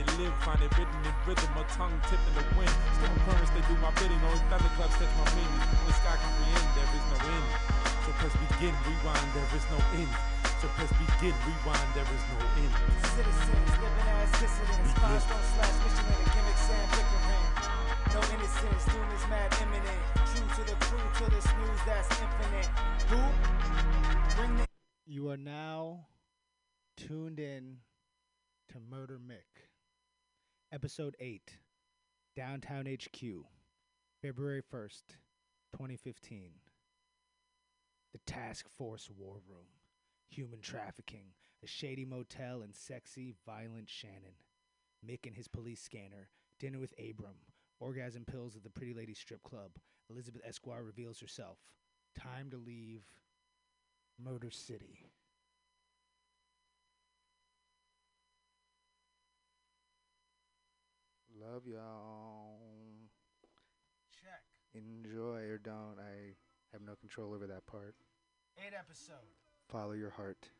they live, find it written in rhythm, a tongue tipping the wind. Storm currents, they do my bidding, only thunderclubs catch my meaning. Only sky comprehend, there is no end. So press begin, rewind, there is no end. So press begin, rewind, there is no end. Citizens living as dissidents, milestone slash mission and gimmick and bickering. No innocence, doom is mad imminent. True to the crew, to the snooze that's infinite. Who? Bring the You are now tuned in to Murder Mick, Episode 8, Downtown HQ, February 1st, 2015. The Task Force War Room, Human Trafficking, a shady motel, and sexy, violent Shannon. Mick and his police scanner, dinner with Abram, orgasm pills at the Pretty Lady Strip Club. Elizabeth Esquire reveals herself. Time to leave Murder City. Love y'all. Check. Enjoy or don't. I have no control over that part. Eight episode. Follow your heart.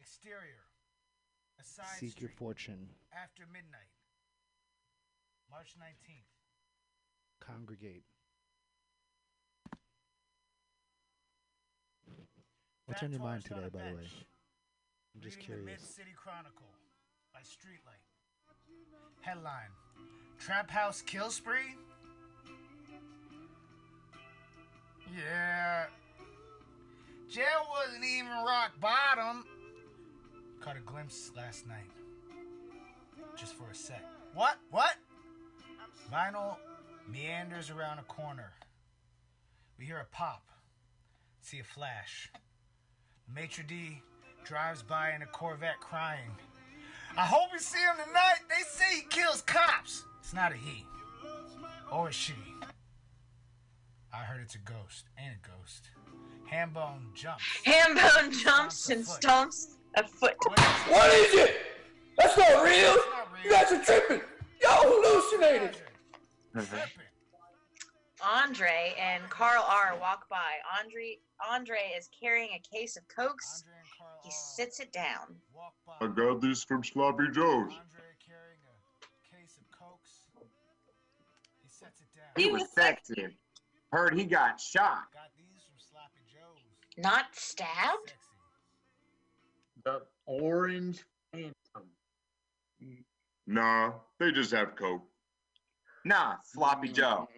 Exterior. A side Seek your fortune. After midnight. March 19th. Congregate. What's on your mind today, by the way? I'm just Reading the curious. Mid-City Chronicle by Streetlight. Headline: Trap House Kill Spree. Yeah. Jail wasn't even rock bottom. Caught a glimpse last night. Just for a sec. What? What? Vinyl meanders around a corner. We hear a pop. See a flash. Maitre d' drives by in a Corvette crying. I hope we see him tonight. They say he kills cops. It's not a he. Or a she. I heard it's a ghost. Ain't a ghost. Hambone jumps. Hambone jumps Stomps and foot. stomps a foot. What is it? What is it? That's not real. It's not real. You guys are tripping. Y'all hallucinated. Tripping. Andre and Carl R walk by. Andre Andre is carrying a case of cokes. Andre and Carl He sits it down. I got these from Sloppy Joe's. Andre carrying a case of cokes. He sets it down. He He was was sexy. Heard he got shot. Got these from Sloppy Joe's. Not stabbed? Sexy. The Orange Phantom. Nah, they just have Coke. Nah, Sloppy Joe.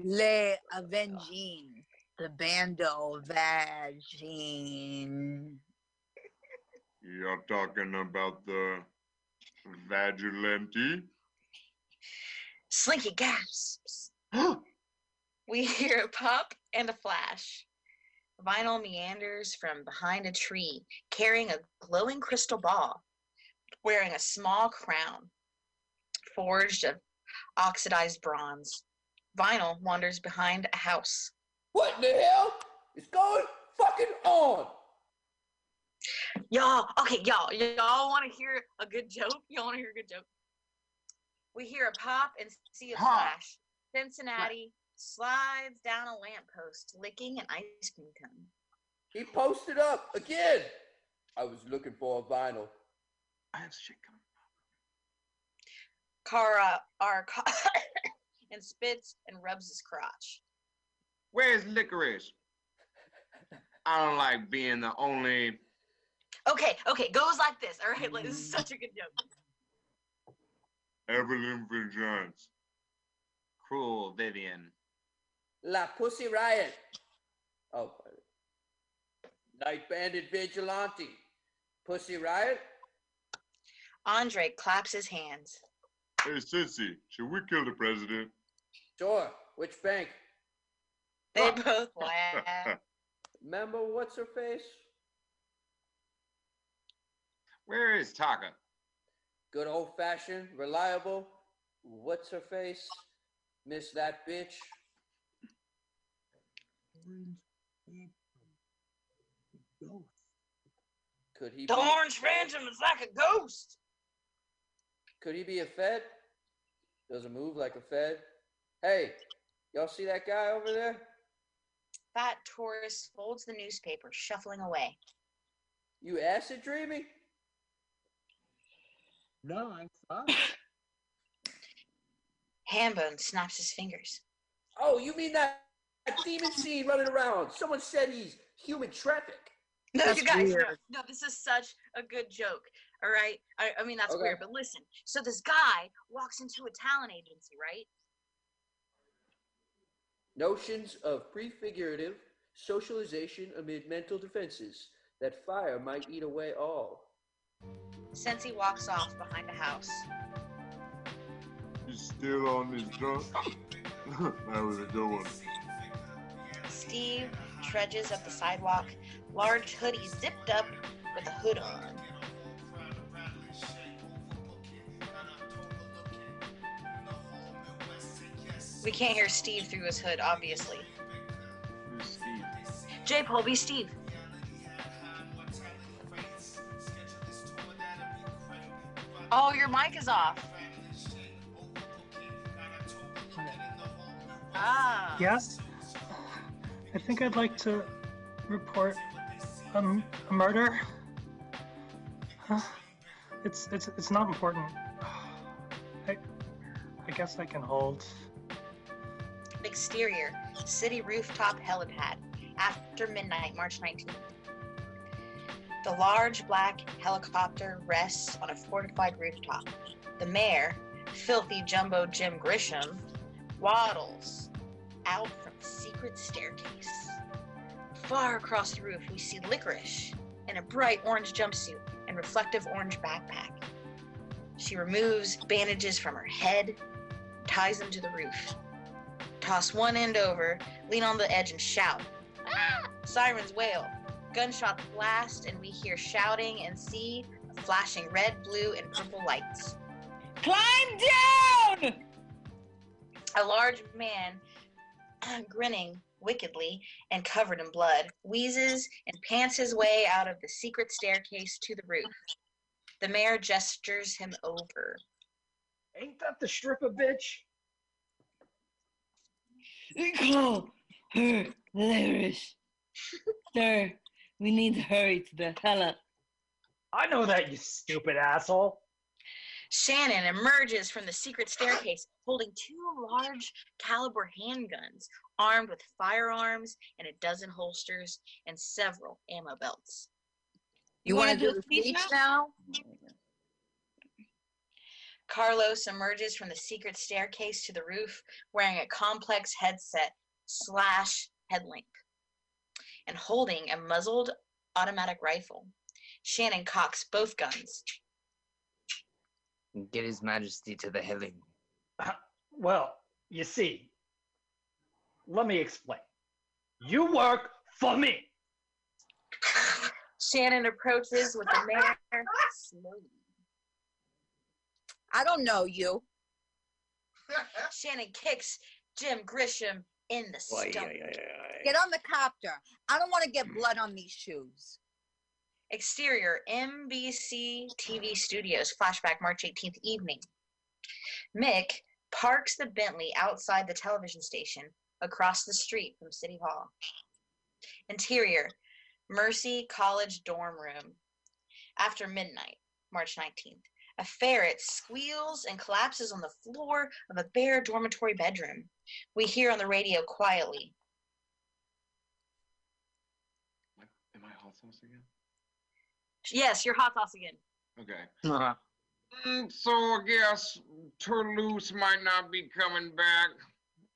Le Avenging, the Bando Vagine. You're talking about the Vigilante? Slinky gasps. we hear a pop and a flash. Vinyl meanders from behind a tree, carrying a glowing crystal ball, wearing a small crown forged of oxidized bronze. Vinyl wanders behind a house. What in the hell is going fucking on? Y'all, okay, y'all, y'all want to hear a good joke? Y'all want to hear a good joke? We hear a pop and see a Pop. flash. Cincinnati slides down a lamppost, licking an ice cream cone. He posted up again. I was looking for a vinyl. I have shit coming. Kara are and spits and rubs his crotch. Where's licorice? I don't like being the only. Okay, okay, goes like this. All right, like, this is such a good joke. Evelyn Vigilance. Cruel Vivian. La Pussy Riot. Oh. Night Bandit Vigilante. Pussy Riot. Andre claps his hands. Hey, Sissy, should we kill the president? Sure. Which bank? They both laugh. Remember what's her face? Where is Taka? Good old fashioned, reliable. What's her face? Miss that bitch. Could he The be, orange phantom is like a ghost. could he be a Fed? Doesn't move like a Fed. Hey, y'all see that guy over there? Fat tourist folds the newspaper, shuffling away. You acid dreaming? No, I'm sorry. Hambone snaps his fingers. Oh, you mean that, that demon seed running around? Someone said he's human traffic. No, That's you guys, no, no, this is such a good joke. All right. I, I mean, that's Okay. weird, but listen. So this guy walks into a talent agency, right? Notions of prefigurative socialization amid mental defenses that fire might eat away all. Sensi walks off behind a house. He's still on his drunk. that was a good one. Steve trudges up the sidewalk, large hoodie zipped up with a hood on. We can't hear Steve through his hood, obviously. Who's Steve? J. Polby, Steve. Oh, your mic is off. Ah. Yes? I think I'd like to report a murder. Huh? It's it's it's not important. I I guess I can hold. Exterior, city rooftop helipad, after midnight, March 19th. The large black helicopter rests on a fortified rooftop. The mayor, filthy jumbo Jim Grisham, waddles out from the secret staircase. Far across the roof, we see Licorice in a bright orange jumpsuit and reflective orange backpack. She removes bandages from her head, ties them to the roof toss one end over, lean on the edge, and shout. Ah! Sirens wail. Gunshots blast, and we hear shouting and see flashing red, blue, and purple lights. Climb down! A large man, grinning wickedly and covered in blood, wheezes and pants his way out of the secret staircase to the roof. The mayor gestures him over. Ain't that the stripper bitch? Call her Lyris. Sir, we need to hurry to the heli. I know that, you stupid asshole. Shannon emerges from the secret staircase holding two large caliber handguns, armed with firearms and a dozen holsters and several ammo belts. You want to do the speech now? Carlos emerges from the secret staircase to the roof wearing a complex headset slash headlamp and holding a muzzled automatic rifle. Shannon cocks both guns. Get His Majesty to the heli. Well, you see, let me explain. You work for me. Shannon approaches with the mayor slowly. I don't know you. Shannon kicks Jim Grisham in the Why, stomach. yeah, yeah, yeah. Get on the copter. I don't want to get blood on these shoes. Exterior NBC TV studios, flashback March 18th evening. Mick parks the Bentley outside the television station across the street from City Hall. Interior Mercy College dorm room. After midnight, March 19th, a ferret squeals and collapses on the floor of a bare dormitory bedroom. We hear on the radio quietly, Am I hot sauce again? Yes, you're hot sauce again. Okay. Mm, so I guess Turtloose might not be coming back,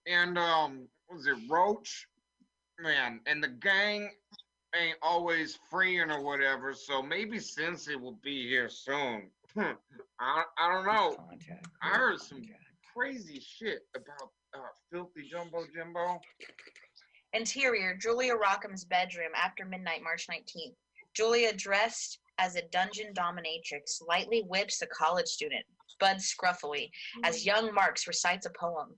and um, was it Roach? Man, and the gang ain't always freeing or whatever. So maybe Sensei will be here soon. I I don't know. I heard some crazy shit about uh, Filthy Jumbo Jimbo. Interior, Julia Rockham's bedroom after midnight, March 19th. Julia, dressed as a dungeon dominatrix, lightly whips a college student, Bud Scruffily, as young Marks recites a poem.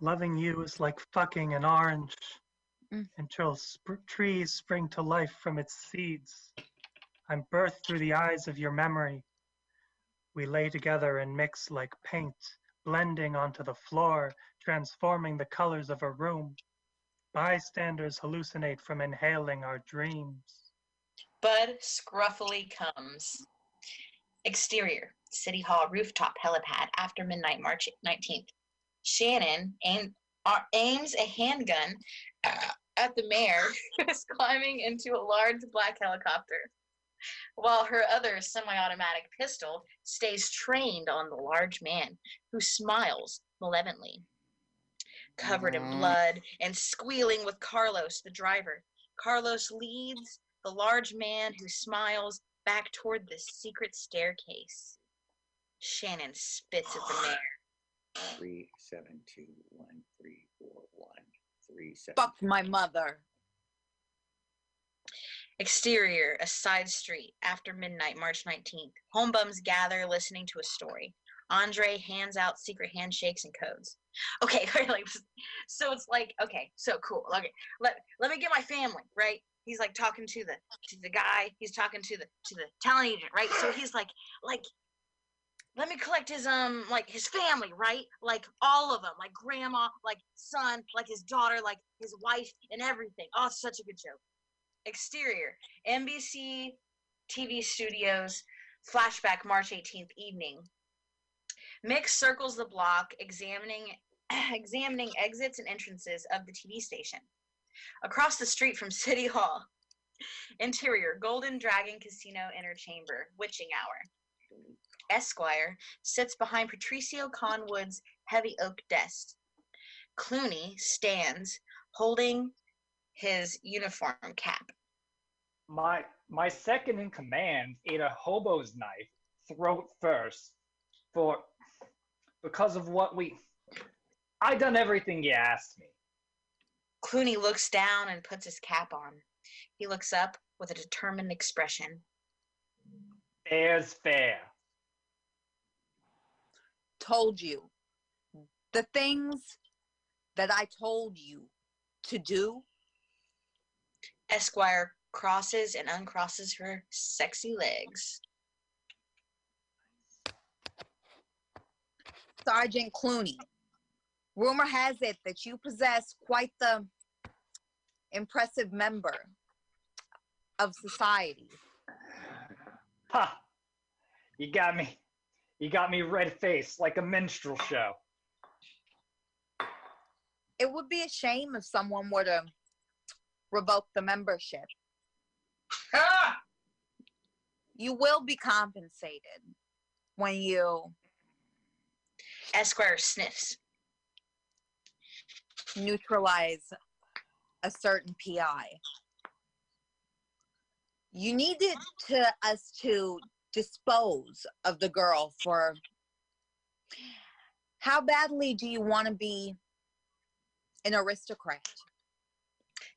Loving you is like fucking an orange until sp- trees spring to life from its seeds. I'm birthed through the eyes of your memory. We lay together and mix like paint, blending onto the floor, transforming the colors of a room. Bystanders hallucinate from inhaling our dreams. Bud Scruffily comes. Exterior, City Hall rooftop helipad after midnight, March 19th. Shannon aim, uh, aims a handgun uh, at the mayor who is climbing into a large black helicopter, while her other semi automatic pistol stays trained on the large man who smiles malevolently. Covered in mm. blood and squealing with Carlos, the driver, Carlos leads the large man who smiles back toward the secret staircase. Shannon spits at the mayor. Three seven two one three four one three seven. Fuck my mother. Exterior, a side street, after midnight, March 19th. Home bums gather listening to a story. Andre hands out secret handshakes and codes. Okay, so it's like okay, so cool. Okay, let let me get my family right. He's like talking to the to the guy. He's talking to the to the talent agent, right? So he's like like let me collect his um like his family right like all of them like grandma like son like his daughter like his wife and everything oh such a good joke exterior nbc tv studios flashback march 18th evening. Mick circles the block examining examining exits and entrances of the tv station. Across the street from city hall interior golden dragon casino inner chamber witching hour. Esquire sits behind Patricio Conwood's heavy oak desk. Clooney stands holding his uniform cap. My my second in command ate a hobo's knife, throat first, for because of what we I done everything you asked me. Clooney looks down and puts his cap on. He looks up with a determined expression. Fair's fair. Told you. The things that I told you to do. Esquire crosses and uncrosses her sexy legs. Sergeant Clooney, rumor has it that you possess quite the impressive member of society. Ha! You got me. You got me red faced like a minstrel show. It would be a shame if someone were to revoke the membership. You will be compensated when you Esquire sniffs. neutralize a certain PI. You needed to us to dispose of the girl for how badly do you want to be an aristocrat?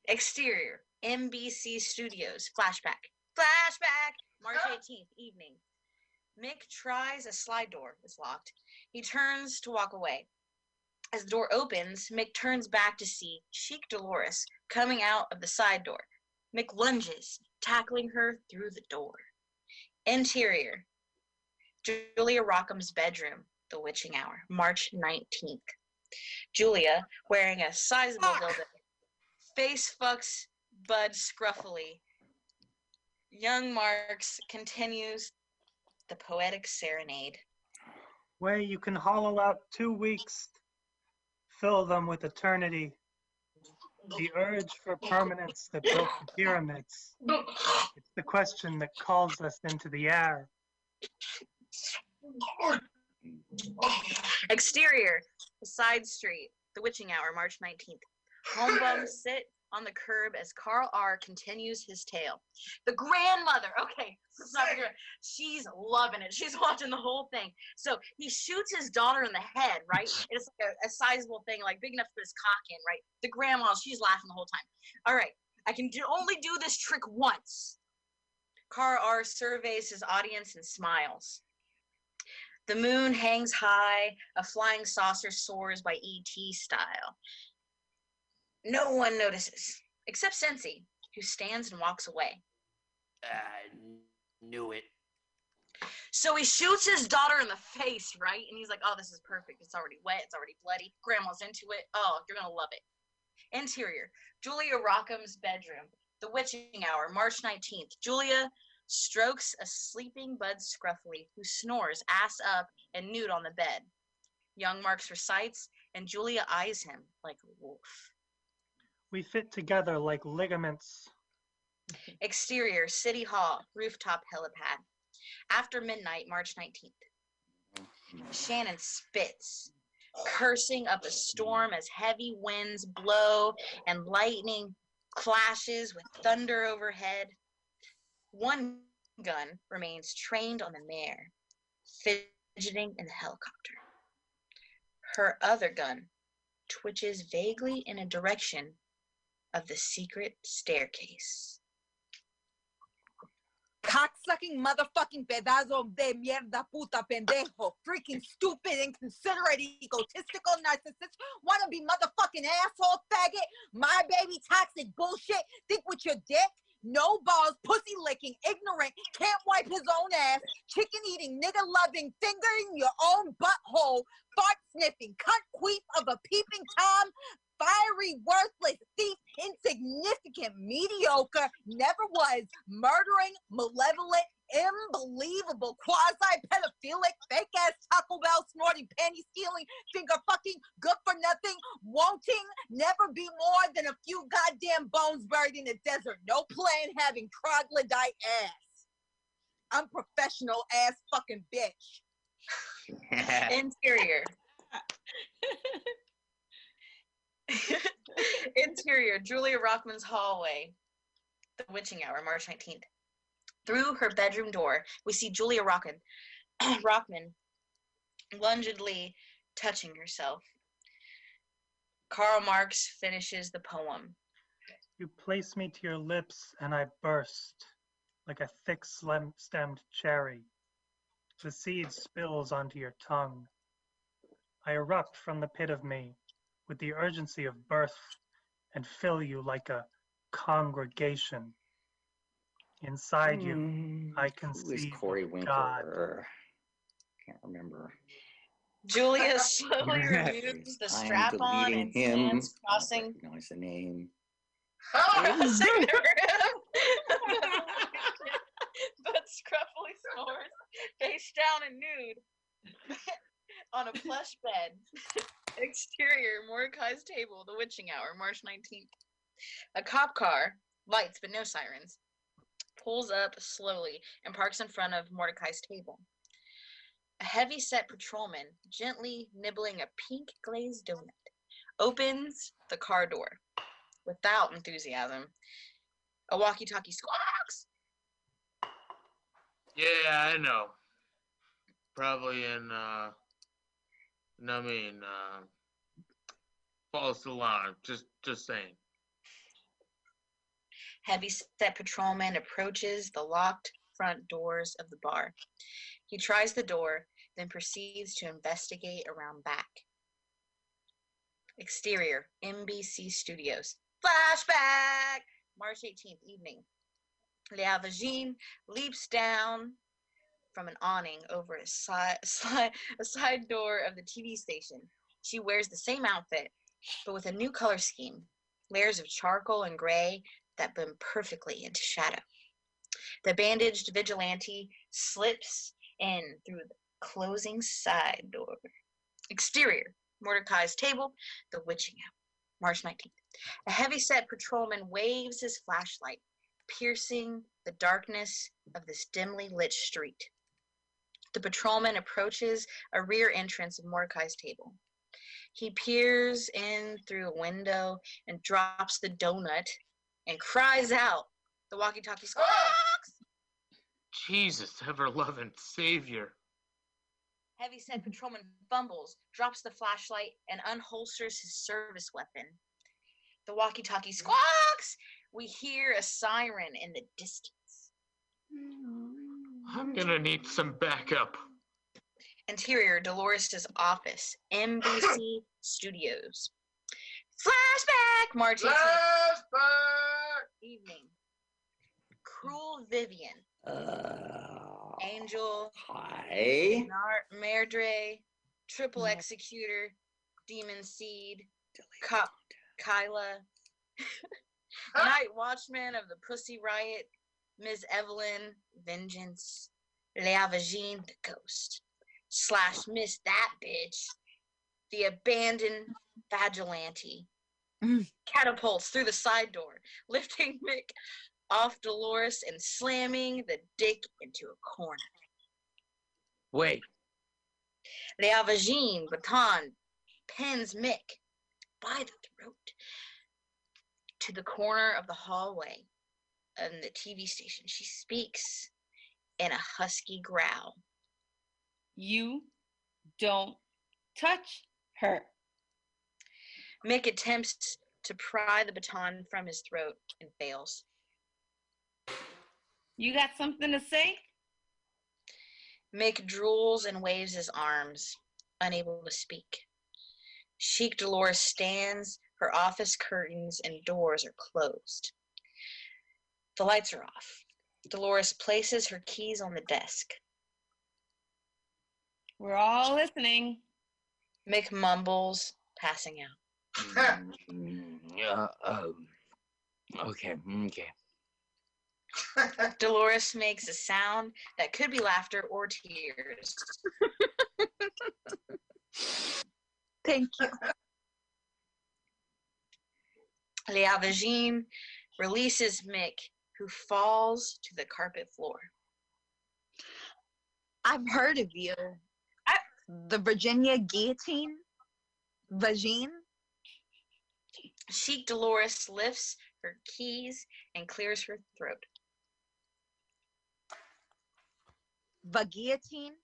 Exterior, NBC Studios, flashback. Flashback! March ah! 18th, evening. Mick tries a slide door, it's locked. He turns to walk away. As the door opens, Mick turns back to see Chic Dolores coming out of the side door. Mick lunges, tackling her through the door. Interior, Julia Rockham's bedroom, the witching hour, March 19th. Julia, wearing a sizable dildo, face fucks Bud scruffily. Young Marks continues the poetic serenade. Where you can hollow out two weeks, fill them with eternity. The urge for permanence that built the pyramids. It's the question that calls us into the air. Exterior, the side street, the witching hour, March 19th. Home bums sit on the curb as Carl R continues his tale. The grandmother, okay, let's not forget, she's loving it. She's watching the whole thing. So he shoots his daughter in the head, right? It's like a, a sizable thing, like big enough to put his cock in, right? The grandma, she's laughing the whole time. All right, I can do, only do this trick once. Carl R surveys his audience and smiles. The moon hangs high, a flying saucer soars by ET style. No one notices, except Sensi, who stands and walks away. I knew it. So he shoots his daughter in the face, right? And he's like, oh, this is perfect. It's already wet. It's already bloody. Grandma's into it. Oh, you're going to love it. Interior Julia Rockham's bedroom. The Witching Hour, March 19th. Julia strokes a sleeping Bud Scruffly who snores ass up and nude on the bed. Young Marks recites, and Julia eyes him like a wolf. We fit together like ligaments. Exterior, City Hall, rooftop helipad. After midnight, March 19th. Shannon spits, cursing up a storm as heavy winds blow and lightning clashes with thunder overhead. One gun remains trained on the mayor, fidgeting in the helicopter. Her other gun twitches vaguely in a direction of the secret staircase. Cocksucking motherfucking pedazo de mierda puta pendejo. Freaking stupid, inconsiderate, egotistical, narcissist, wanna be motherfucking asshole faggot. My baby toxic bullshit. Think with your dick. No balls, pussy licking, ignorant, can't wipe his own ass, chicken eating, nigga loving, fingering your own butthole, fart sniffing, cunt queef of a peeping Tom, fiery, worthless, thief, insignificant, mediocre, never was, murdering, malevolent, unbelievable, quasi pedophilic, fake ass Taco Bell snorting, panty stealing, finger fucking, good for nothing, wanting, never be more than a few goddamn bones buried in the desert. No plan having troglodyte ass. Unprofessional ass fucking bitch. Interior. Interior, Julia Rockman's hallway. The witching hour, March 19th. Through her bedroom door, we see Julia Rockman, Rockman lungedly touching herself. Karl Marx finishes the poem. You place me to your lips and I burst like a thick stemmed cherry. The seed spills onto your tongue. I erupt from the pit of me with the urgency of birth and fill you like a congregation. Inside you, mm, I can Who is conceive Corey of God. Winkler? Can't remember. Julia slowly removes the strap on deleting and him. stands crossing Recognize the name. crossing the rim. but scruffily snores, face down and nude, on a plush bed. Exterior, Mordecai's table, the witching hour, March 19th. A cop car, lights but no sirens, pulls up slowly and parks in front of Mordecai's table. A heavy set patrolman, gently nibbling a pink glazed donut, opens the car door without enthusiasm. A walkie talkie squawks. Yeah, I know. Probably in uh I mean uh false alarm. Just just saying. Heavy set patrolman approaches the locked front doors of the bar. He tries the door, then proceeds to investigate around back. Exterior, NBC Studios. Flashback! March 18th, evening. Léa Vagine leaps down from an awning over a side, a side door of the TV station. She wears the same outfit, but with a new color scheme layers of charcoal and gray that blend perfectly into shadow. The bandaged vigilante slips in through the closing side door. Exterior, Mordecai's table, the witching hour, March 19th. A heavy-set patrolman waves his flashlight, piercing the darkness of this dimly lit street. The patrolman approaches a rear entrance of Mordecai's table. He peers in through a window and drops the donut and cries out. The walkie-talkie squawks. Jesus, ever loving Savior. Heavy-set patrolman fumbles, drops the flashlight, and unholsters his service weapon. The walkie-talkie squawks. We hear a siren in the distance. Mm-hmm. I'm gonna need some backup. Interior, Dolores' office, NBC Studios. Flashback, March 18th. Evening. Cruel Vivian. Uh, Angel. hi. Nar- Mairdre. Triple Executor. Demon Seed. Cop Kyla. Night Watchman of the Pussy Riot. Ms. Evelyn, Vengeance, Leavagine, the ghost, slash Miss That Bitch, the abandoned vigilante, mm. catapults through the side door, lifting Mick off Dolores and slamming the dick into a corner. Wait. Leavagine, baton, pins Mick by the throat to the corner of the hallway and the TV station. She speaks in a husky growl. You don't touch her. Mick attempts to pry the baton from his throat and fails. You got something to say? Mick drools and waves his arms, unable to speak. Chic Dolores stands, her office curtains and doors are closed. The lights are off. Dolores places her keys on the desk. We're all listening. Mick mumbles, passing out. Uh, um, okay, okay. Dolores makes a sound that could be laughter or tears. Thank you. Leavagine releases Mick, who falls to the carpet floor. I've heard of you. the Virginia guillotine? Vagine? Chic Dolores lifts her keys and clears her throat. The guillotine?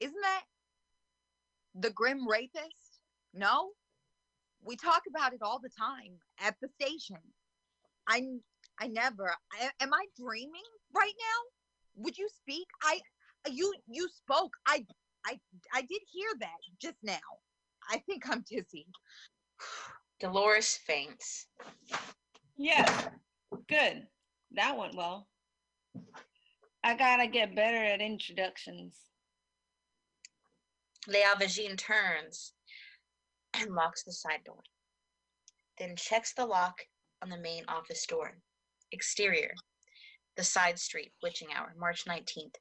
Isn't that the grim rapist? No? We talk about it all the time at the station. I I never I, am I dreaming right now? Would you speak? I you you spoke. I I I did hear that just now. I think I'm dizzy. Dolores faints. Yes. Good. That went well. I gotta get better at introductions. Leavagine turns and locks the side door. Then checks the lock on the main office door. Exterior, the side street, witching hour, March 19th.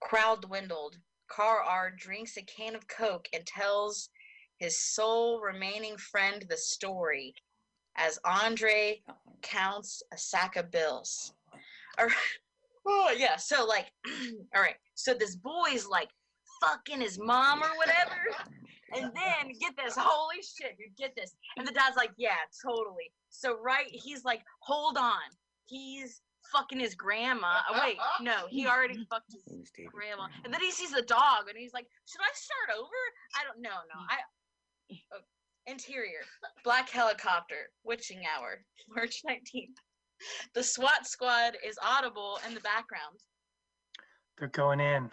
Crowd dwindled. Carl R drinks a can of Coke and tells his sole remaining friend the story as Andre counts a sack of bills. All right. Oh, yeah. So, like, all right. So, this boy's like fucking his mom or whatever. And then get this, holy shit, dude, get this. And the dad's like, yeah, totally. So, right, he's like, hold on. He's fucking his grandma. Oh, wait, no, he already fucked his grandma. And then he sees the dog and he's like, should I start over? I don't know, no. I. oh, Interior, black helicopter, witching hour, March 19th. The SWAT squad is audible in the background. They're going in.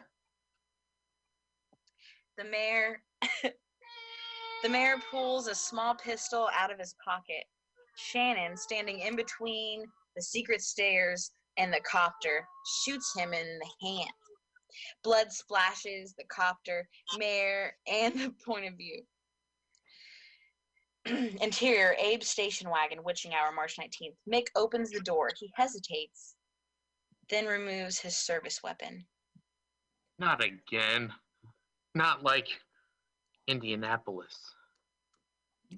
The mayor The mayor pulls a small pistol out of his pocket. Shannon, standing in between the secret stairs and the copter, shoots him in the hand. Blood splashes the copter, mayor, and the point of view. Interior, Abe's station wagon, witching hour, March 19th. Mick opens the door. He hesitates, then removes his service weapon. Not again. Not like Indianapolis.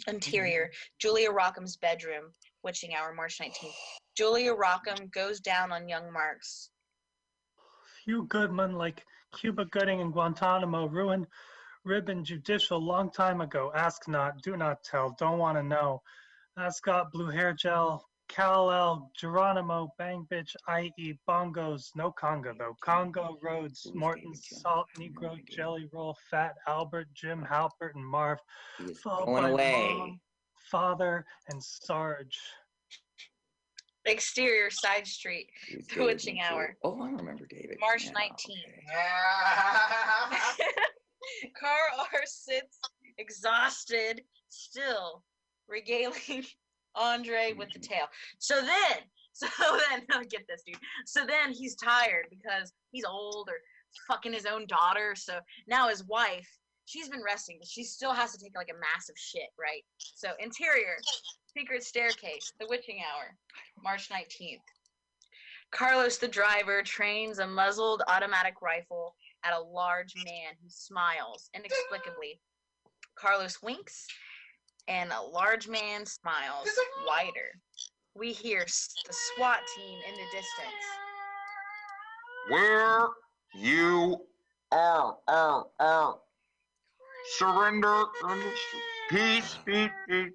Interior, mm-hmm. Julia Rockham's bedroom, witching hour, March 19th. Julia Rockham goes down on young Marks. Few Goodman, like Cuba Gooding and Guantanamo, ruined ribbon judicial long time ago. Ask not, do not tell, don't want to know. Ascot, blue hair gel, Kal-El, Geronimo, Bang Bitch, IE, Bongos, no Congo though. Congo, Rhodes, Morton, Salt, Negro, Jelly Roll, Fat, Albert, Jim, Halpert, and Marv. Followed going by away. Mom, Father, and Sarge. Exterior, side street, Who's the witching hour, Oh, I remember David. March Yeah, 19th. Carl R sits exhausted, still regaling Andre with the tail. So then, so then, get this, dude. So then he's tired because he's old or fucking his own daughter. So now his wife, she's been resting, but she still has to take like a massive shit, right? So interior, secret staircase, the witching hour, March 19th. Carlos, the driver, trains a muzzled automatic rifle at a large man who smiles inexplicably. Carlos winks, and a large man smiles wider. We hear the SWAT team in the distance. Where you are, are, are. Surrender. Peace, peace, peace.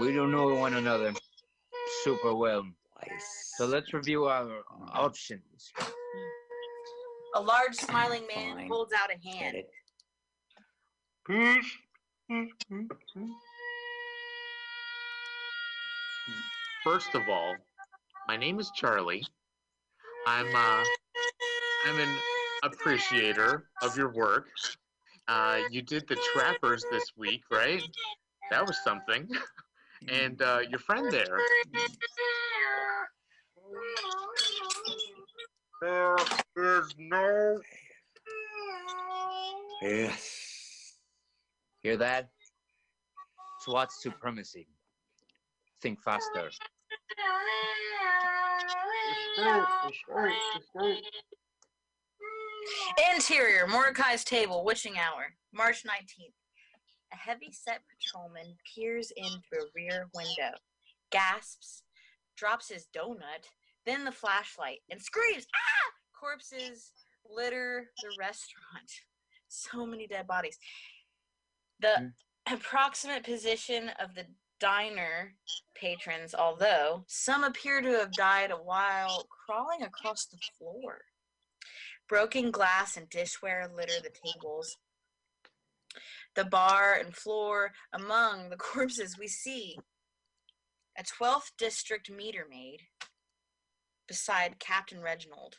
We don't know one another super well. So let's review our options. A large smiling man holds out a hand. Peace. First of all, my name is Charlie. I'm uh, I'm an appreciator of your work. Uh, you did the trappers this week, right? That was something. And uh, your friend there, There is no. Yes. Hear that? SWAT supremacy. Think faster. Interior, Mordecai's table, witching hour, March 19th. A heavy set patrolman peers in through a rear window, gasps, drops his donut, then the flashlight, and screams, Ah! Corpses litter the restaurant. So many dead bodies. The mm. approximate position of the diner patrons, although some appear to have died while crawling across the floor. Broken glass and dishware litter the tables. The bar and floor. Among the corpses, we see a 12th district meter maid beside Captain Reginald,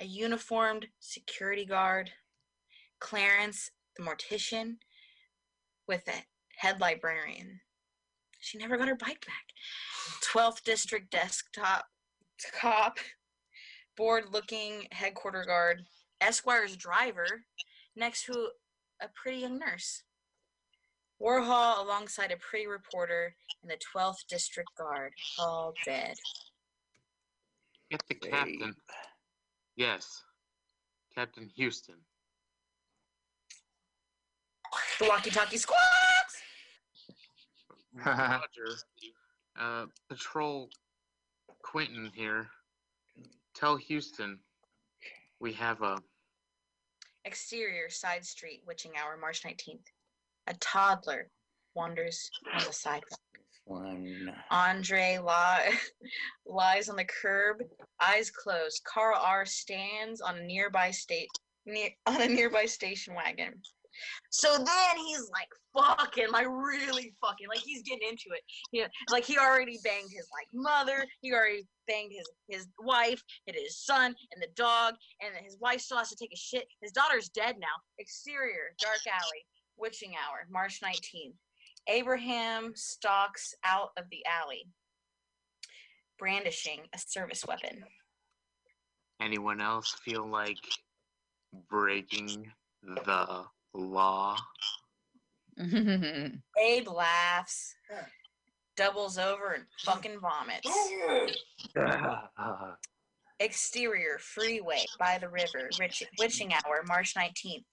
a uniformed security guard, Clarence the mortician, with a head librarian. She never got her bike back. 12th district desktop cop, bored looking headquarter guard, Esquire's driver, next to a pretty young nurse. Warhol alongside a pretty reporter and the 12th district guard, all dead. get the captain. Yes, Captain Houston. The walkie talkie squawks! Roger. Uh, Patrol Quentin here. Tell Houston we have a Exterior side street, witching hour, March 19th. A toddler wanders on the sidewalk. One. Andre li- lies on the curb, eyes closed. Carl R stands on a nearby state near on a nearby station wagon. So then he's like fucking, like really fucking, like he's getting into it. You know, like he already banged his like mother, he already banged his his wife, and his son, and the dog, and his wife still has to take a shit. His daughter's dead now. Exterior, dark alley, witching hour, March 19th. Abraham stalks out of the alley, brandishing a service weapon. anyone else feel like breaking the law? Abe laughs, doubles over, and fucking vomits. Exterior freeway by the river, Rich, witching hour, March 19th.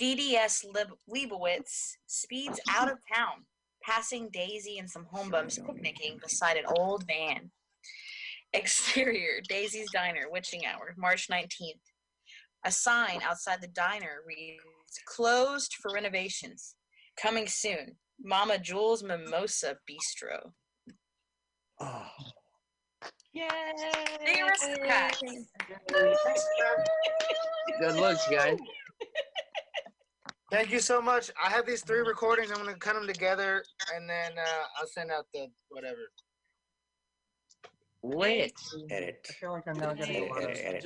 DDS Lib- Leibowitz speeds out of town, passing Daisy and some homebums picnicking beside an old van. Exterior Daisy's Diner, witching hour, March 19th. A sign outside the diner reads closed for renovations. Coming soon. Mama Jules Mimosa Bistro. Oh. Yay! The aristocrats. Good looks, guys. Thank you so much. I have these three recordings. I'm gonna cut them together, and then uh, I'll send out the whatever. Lit. Edit. I feel like I'm now getting a lot of Edit.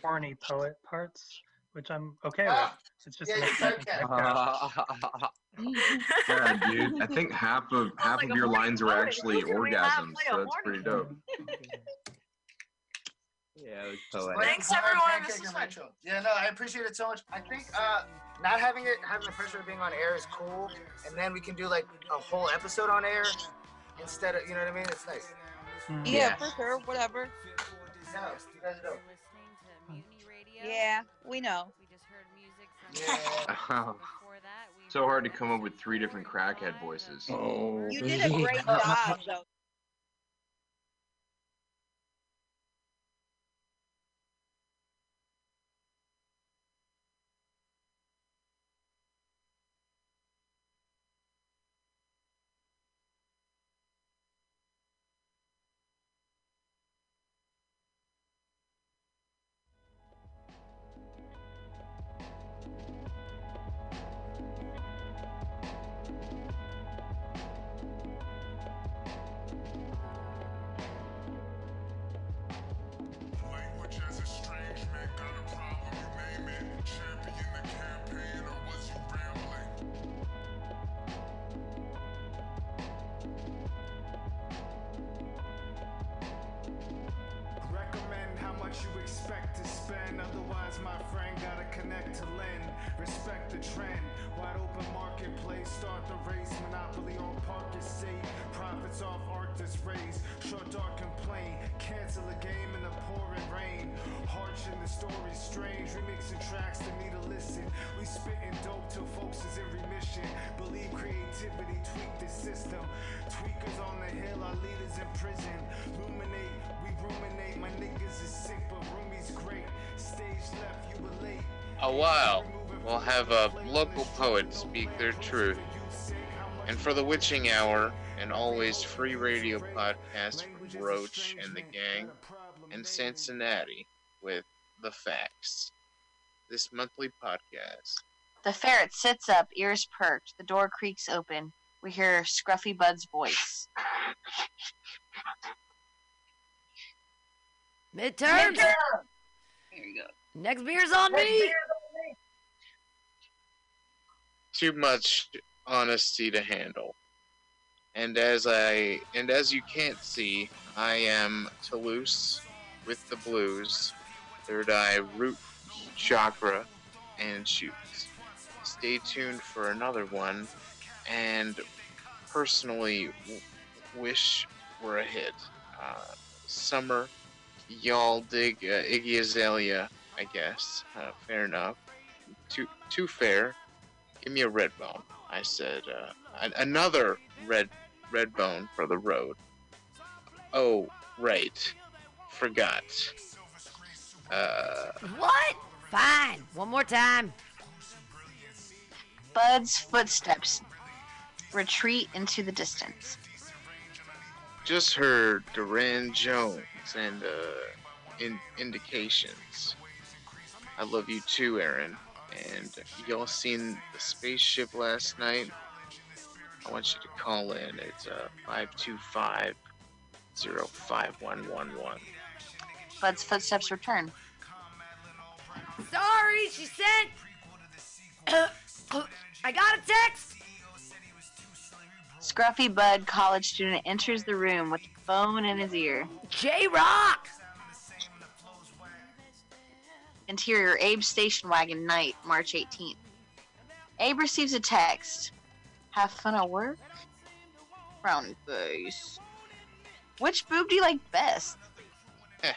corny poet parts, which I'm okay with. Ah, It's just yeah, my you second typecast. typecast. Yeah, dude. I think half of half of your lines are actually orgasms, so that's pretty dope. Yeah, it was poetic. Thanks, everyone. This was and fun. Yeah, no, I appreciate it so much. I think uh, not having it, having the pressure of being on air is cool, and then we can do like a whole episode on air instead of, you know what I mean? It's nice. Mm. Yeah, for sure. Whatever. Yeah, we know. Uh-huh. so hard to come up with three different crackhead voices. Oh. You did a great job, though. Poet speak their truth. And for the witching hour, an always free radio podcast from Roach and the gang, and Cincinnati with the facts. This monthly podcast. The ferret sits up, ears perked. The door creaks open. We hear Scruffy Bud's voice. Midterms. Here you go. Next beer's on me. Too much honesty to handle. And as I and as you can't see, I am Toulouse with the blues, third eye, root chakra, and shoots. Stay tuned for another one, and personally w- wish we're a hit. Uh, summer, y'all dig uh, Iggy Azalea, I guess. Uh, fair enough. Too too fair. Give me a red bone. I said uh, another red red bone for the road. Oh right, forgot. Uh, What? Fine. One more time. Bud's footsteps retreat into the distance. just heard Duran Jones and uh, in indications. I love you too, Aaron. And y'all seen the spaceship last night? I want you to call in. It's uh, 525 05111. Bud's footsteps return. Sorry, she said. I got a text. Scruffy Bud, college student, enters the room with a phone in his ear. J Rock! Interior Abe Station Wagon, night, March 18th. Abe receives a text. Have fun at work? Frowny face. Which boob do you like best? Eh.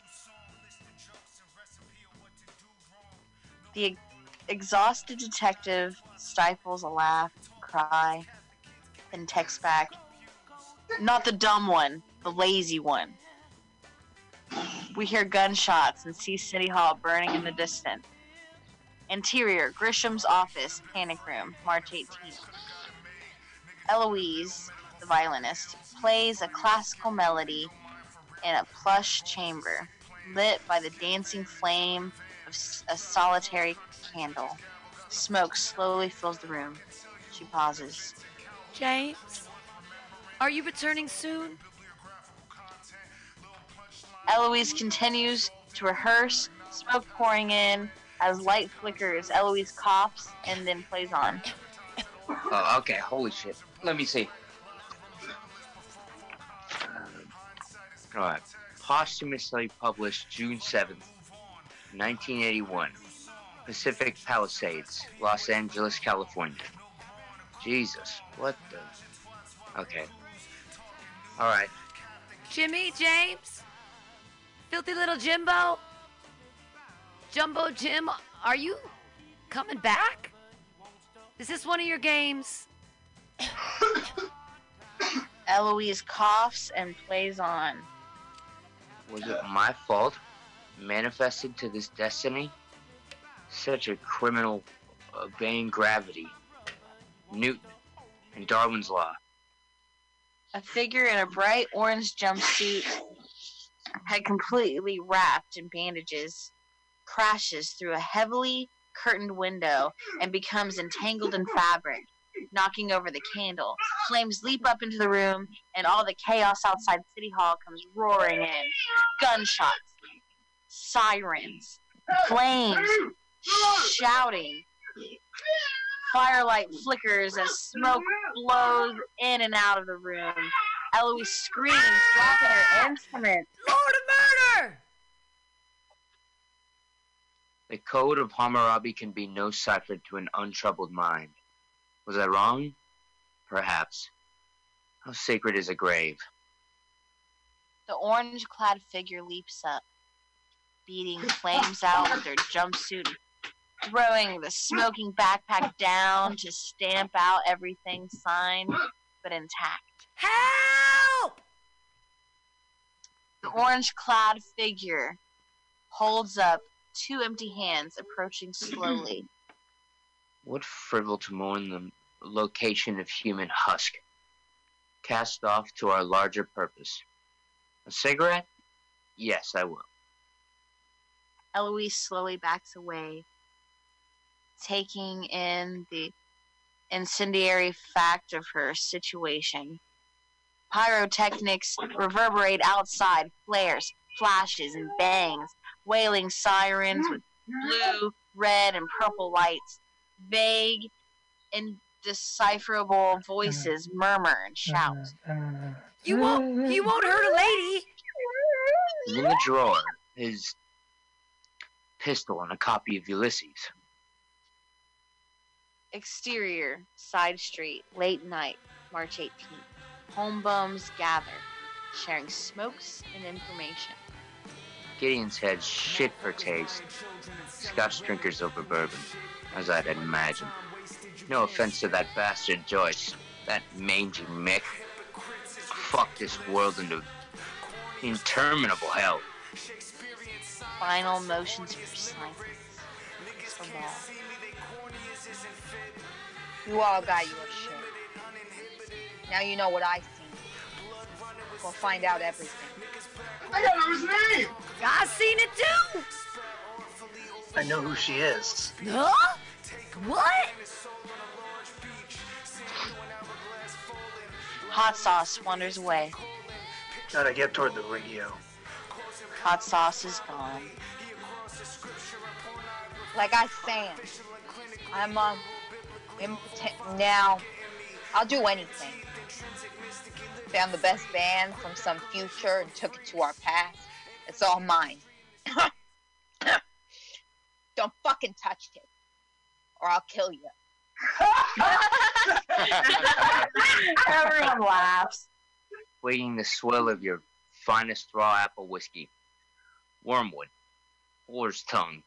the ex- exhausted detective stifles a laugh, cry, then texts back. Not the dumb one, the lazy one. We hear gunshots and see City Hall burning in the distance. Interior, Grisham's office, panic room, March 18th. Eloise, the violinist, plays a classical melody in a plush chamber, lit by the dancing flame of a solitary candle. Smoke slowly fills the room. She pauses. James, are you returning soon? Eloise continues to rehearse, smoke pouring in. As light flickers, Eloise coughs and then plays on. Oh, okay. Holy shit. Let me see. Um, all right. Posthumously published June 7th, 1981. Pacific Palisades, Los Angeles, California. Jesus, what the? Okay. All right. Jimmy, James, filthy little Jimbo, Jumbo Jim, are you coming back? Is this one of your games? Eloise coughs and plays on. Was it my fault? Manifested to this destiny? Such a criminal uh, obeying gravity. Newton and Darwin's Law. A figure in a bright orange jumpsuit, head completely wrapped in bandages, crashes through a heavily curtained window and becomes entangled in fabric, knocking over the candle. Flames leap up into the room, and all the chaos outside City Hall comes roaring in. Gunshots, sirens, flames, shouting. Firelight flickers as smoke blows in and out of the room. Eloise screams, dropping her ah! instrument. Lord of Murder! The code of Hammurabi can be no cipher to an untroubled mind. Was I wrong? Perhaps. How sacred is a grave? The orange clad figure leaps up, beating flames out with her jumpsuit, throwing the smoking backpack down to stamp out everything signed but intact. Help! The orange clad figure holds up two empty hands, approaching slowly. What frivol to mourn the location of human husk? Cast off to our larger purpose. A cigarette? Yes, I will. Eloise slowly backs away, taking in the incendiary fact of her situation. Pyrotechnics reverberate outside, flares, flashes, and bangs, wailing sirens with blue, red, and purple lights. Vague, indecipherable voices murmur and shout. You won't. You won't hurt a lady. In the drawer is pistol and a copy of Ulysses. Exterior, side street, late night, March 18th. Home bums gather, sharing smokes and information. Gideon's had shit for taste. Scotch drinkers over bourbon, as I'd imagined. No offense to that bastard Joyce, that mangy Mick. Fuck this world into interminable hell. Final motions for silence. For. You all got your shit. Now you know what I see. We'll find out everything. I gotta know his name. I seen it too. I know who she is. Huh? What? Hot sauce wanders away. Gotta get toward the Rio. Hot sauce is gone. Like I saying, I'm um impotent now. I'll do anything. Found the best band from some future and took it to our past. It's all mine. Don't fucking touch it, or I'll kill you. Everyone laughs. Waiting the swill of your finest raw apple whiskey. Wormwood. Boar's tongue.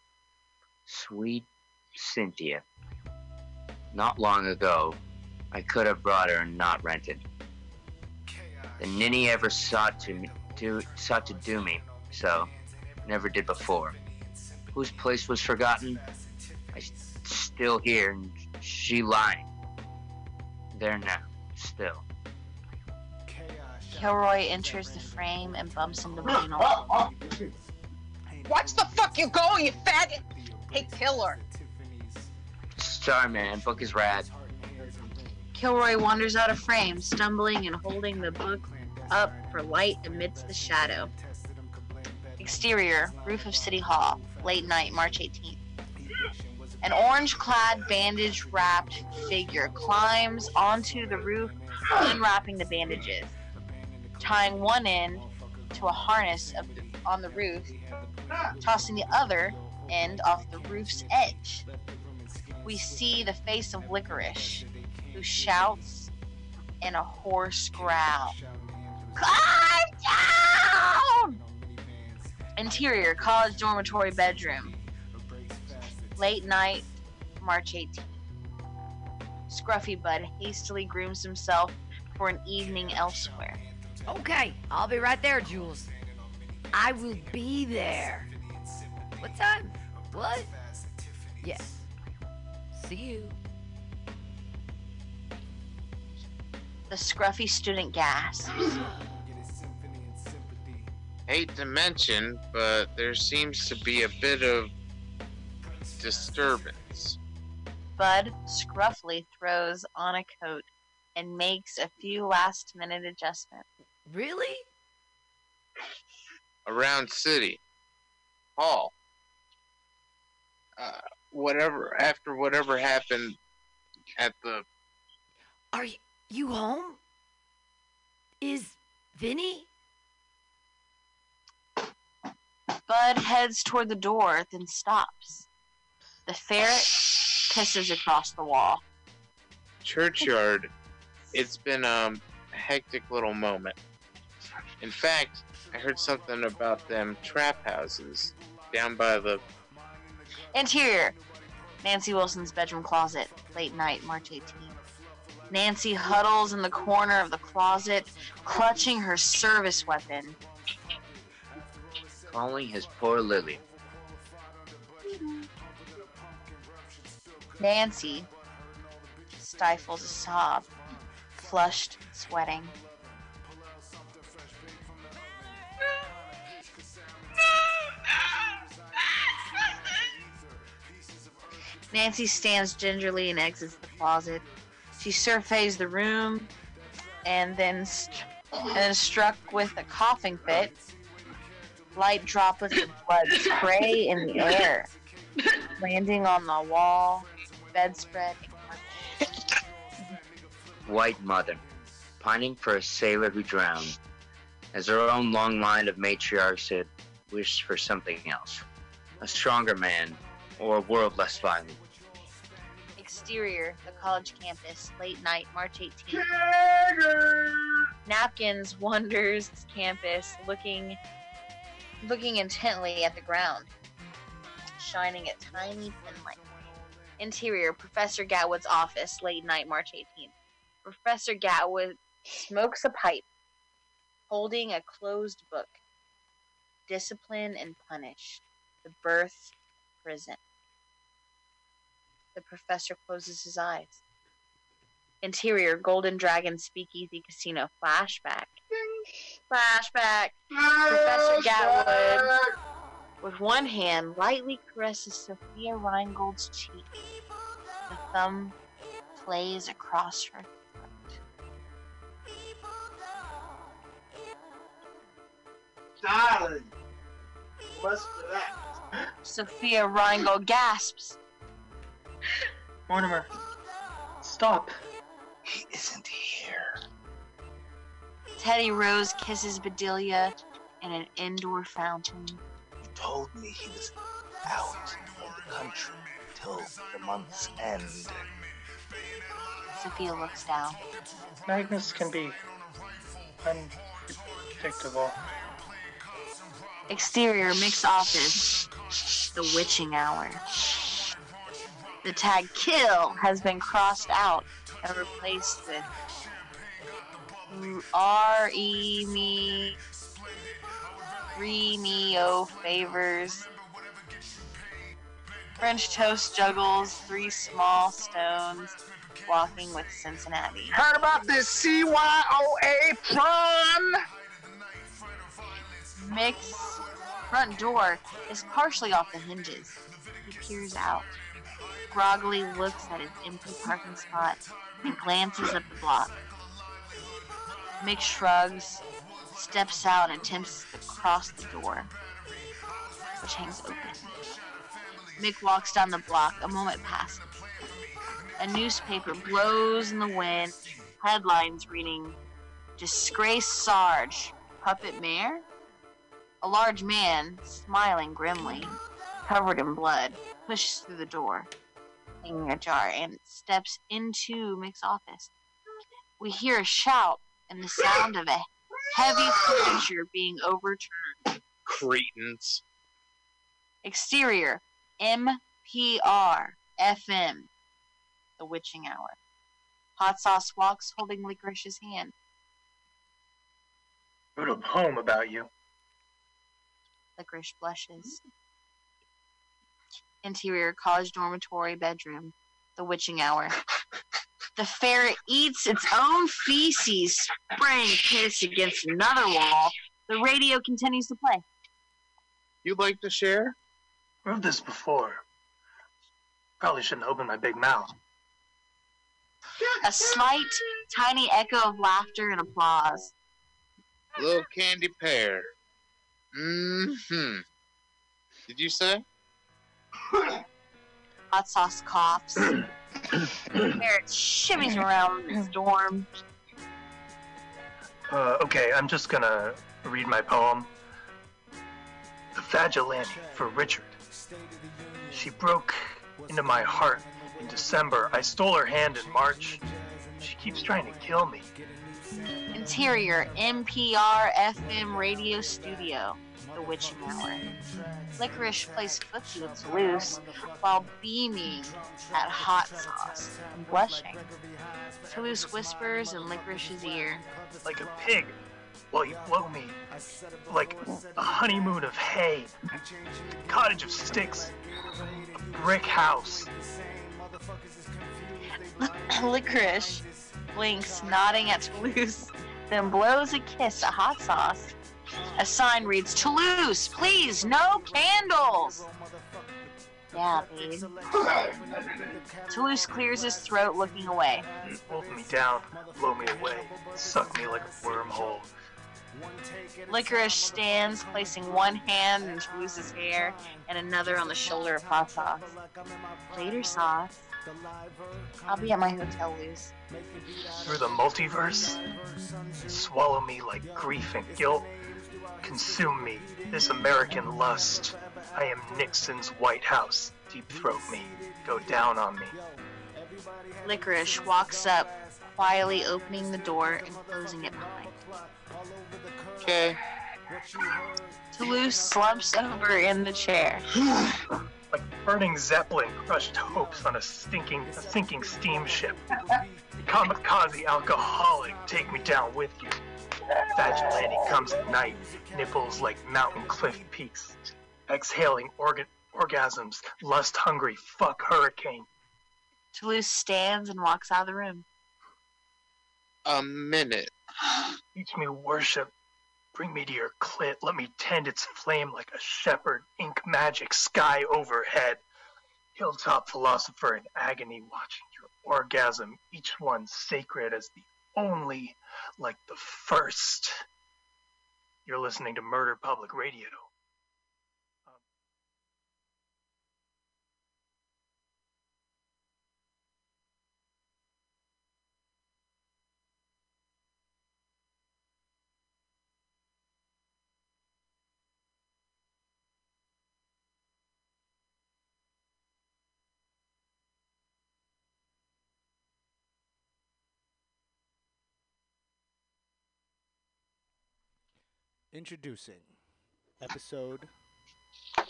Sweet Cynthia. Not long ago, I could have brought her and not rented. The ninny ever sought to do sought to do me, so never did before. Whose place was forgotten? I still here, and she lying. There now, still. Kilroy enters the frame and bumps into Vinyl. Watch the fuck you go, you faggot! Hey, killer. Starman, book is rad. Kilroy wanders out of frame, stumbling and holding the book up for light amidst the shadow. Exterior, roof of City Hall, late night, March 18th. An orange clad, bandage wrapped figure climbs onto the roof, unwrapping the bandages, tying one end to a harness of on the roof, tossing the other end off the roof's edge. We see the face of Licorice, who shouts in a hoarse growl. Climb down! Interior college dormitory bedroom. Late night, March 18th. Scruffy Bud hastily grooms himself for an evening elsewhere. Okay, I'll be right there, Jules. I will be there. What time? What? Yes. See you. The scruffy student gasps. Hate to mention, but there seems to be a bit of disturbance. Bud scruffily throws on a coat and makes a few last minute adjustments. Really? around city hall uh, whatever after whatever happened at the Are y- you home? Is Vinny? Bud heads toward the door, then stops. The ferret pisses across the wall. churchyard it's been um, a hectic little moment in fact i heard something about them trap houses down by the Interior Nancy Wilson's bedroom closet, late night, March 18th. Nancy huddles in the corner of the closet, clutching her service weapon. Calling his poor Lily. Nancy stifles a sob, flushed, sweating. Nancy stands gingerly and exits the closet. She surveys the room and then, st- and then struck with a coughing fit. Light droplets of blood spray in the air, landing on the wall, bedspread. White mother, pining for a sailor who drowned, as her own long line of matriarchs had wished for something else. A stronger man, or a world less violent. Exterior, the college campus, late night, March 18th. Napkins wanders campus, looking, looking intently at the ground, shining a tiny pinlight. Interior, Professor Gatwood's office, late night, March 18th. Professor Gatwood smokes a pipe, holding a closed book. Discipline and Punish, the birth prison. The professor closes his eyes. Interior, Golden Dragon Speakeasy Casino, flashback. Flashback. Professor Gatwood, with one hand, lightly caresses Sophia Rheingold's cheek. The thumb plays across her throat. Darling, what's that? Sophia Rheingold gasps. Mortimer, stop. He isn't here. Teddy Rose kisses Bedelia in an indoor fountain. He told me he was out of the country till the month's end. Sophia looks down. Magnus can be unpredictable. Exterior Mick's office. The witching hour. The tag kill has been crossed out and replaced with R E me o favors. French toast juggles three small stones walking with Cincinnati. Heard about this CYOA prawn? Mick's front door is partially off the hinges. He peers out, groggily looks at his empty parking spot, and glances at the block. Mick shrugs, steps out, and attempts to cross the door, which hangs open. Mick walks down the block. A moment passes. A newspaper blows in the wind, headlines reading Disgrace Sarge, Puppet Mayor? A large man, smiling grimly, covered in blood, pushes through the door, hanging ajar, and steps into Mick's office. We hear a shout and the sound of a heavy furniture being overturned. Cretins. Exterior, MPR FM, The Witching Hour. Hot Sauce walks holding Licorice's hand. Wrote a poem about you. Licorice blushes. Interior college dormitory bedroom. The witching hour. The ferret eats its own feces, spraying piss against another wall. The radio continues to play. You'd like to share? Wrote this before. Probably shouldn't open my big mouth. A slight, tiny echo of laughter and applause. Little candy pear. Mm-hmm. Did you say? Hot sauce coughs. Ferret shimmies around the storm. Uh, okay, I'm just gonna read my poem. The Vigilante for Richard. She broke into my heart in December. I stole her hand in March. She keeps trying to kill me. Interior MPR FM radio studio. The Witching Hour. Licorice plays footsie with Toulouse while beaming at hot sauce and blushing. Toulouse whispers in Licorice's ear. Like a pig. While you blow me. Like a honeymoon of hay. Cottage of sticks. A brick house. Licorice blinks, nodding at Toulouse, then blows a kiss at hot sauce. A sign reads, Toulouse, please, no candles. Yeah, babe. Toulouse clears his throat, looking away. Hold me down. Blow me away. Suck me like a wormhole. Licorice stands, placing one hand in Toulouse's hair and another on the shoulder of hot sauce. Later, sauce. I'll be at my hotel, Luce. Through the multiverse? Swallow me like grief and guilt. Consume me, this American lust. I am Nixon's White House. Deep throat me. Go down on me. Licorice walks up, quietly opening the door and closing it behind. Okay. Toulouse slumps over in the chair. like burning Zeppelin crushed hopes on a stinking, a sinking steamship. Kamikaze alcoholic, take me down with you. Vigilante comes at night, nipples like mountain cliff peaks. Exhaling orga- orgasms, lust hungry, fuck hurricane. Toulouse stands and walks out of the room. A minute. Teach me worship. Bring me to your clit. Let me tend its flame like a shepherd. Ink magic, sky overhead. Hilltop philosopher in agony, watching your orgasm, each one sacred as the only, like the first. You're listening to Murder Public Radio. Introducing episode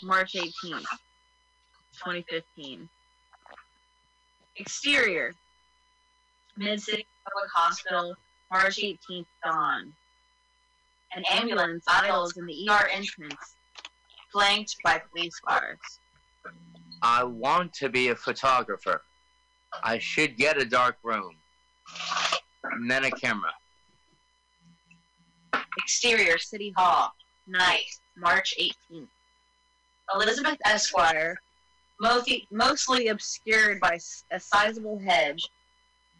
March 18th, 2015. Exterior Mid City Public Hospital, March 18th dawn. An ambulance idles in the ER entrance, flanked by police cars. I want to be a photographer. I should get a dark room. And then a camera. Exterior City Hall, night, March 18th. Elizabeth Esquire, mostly, mostly obscured by a sizable hedge,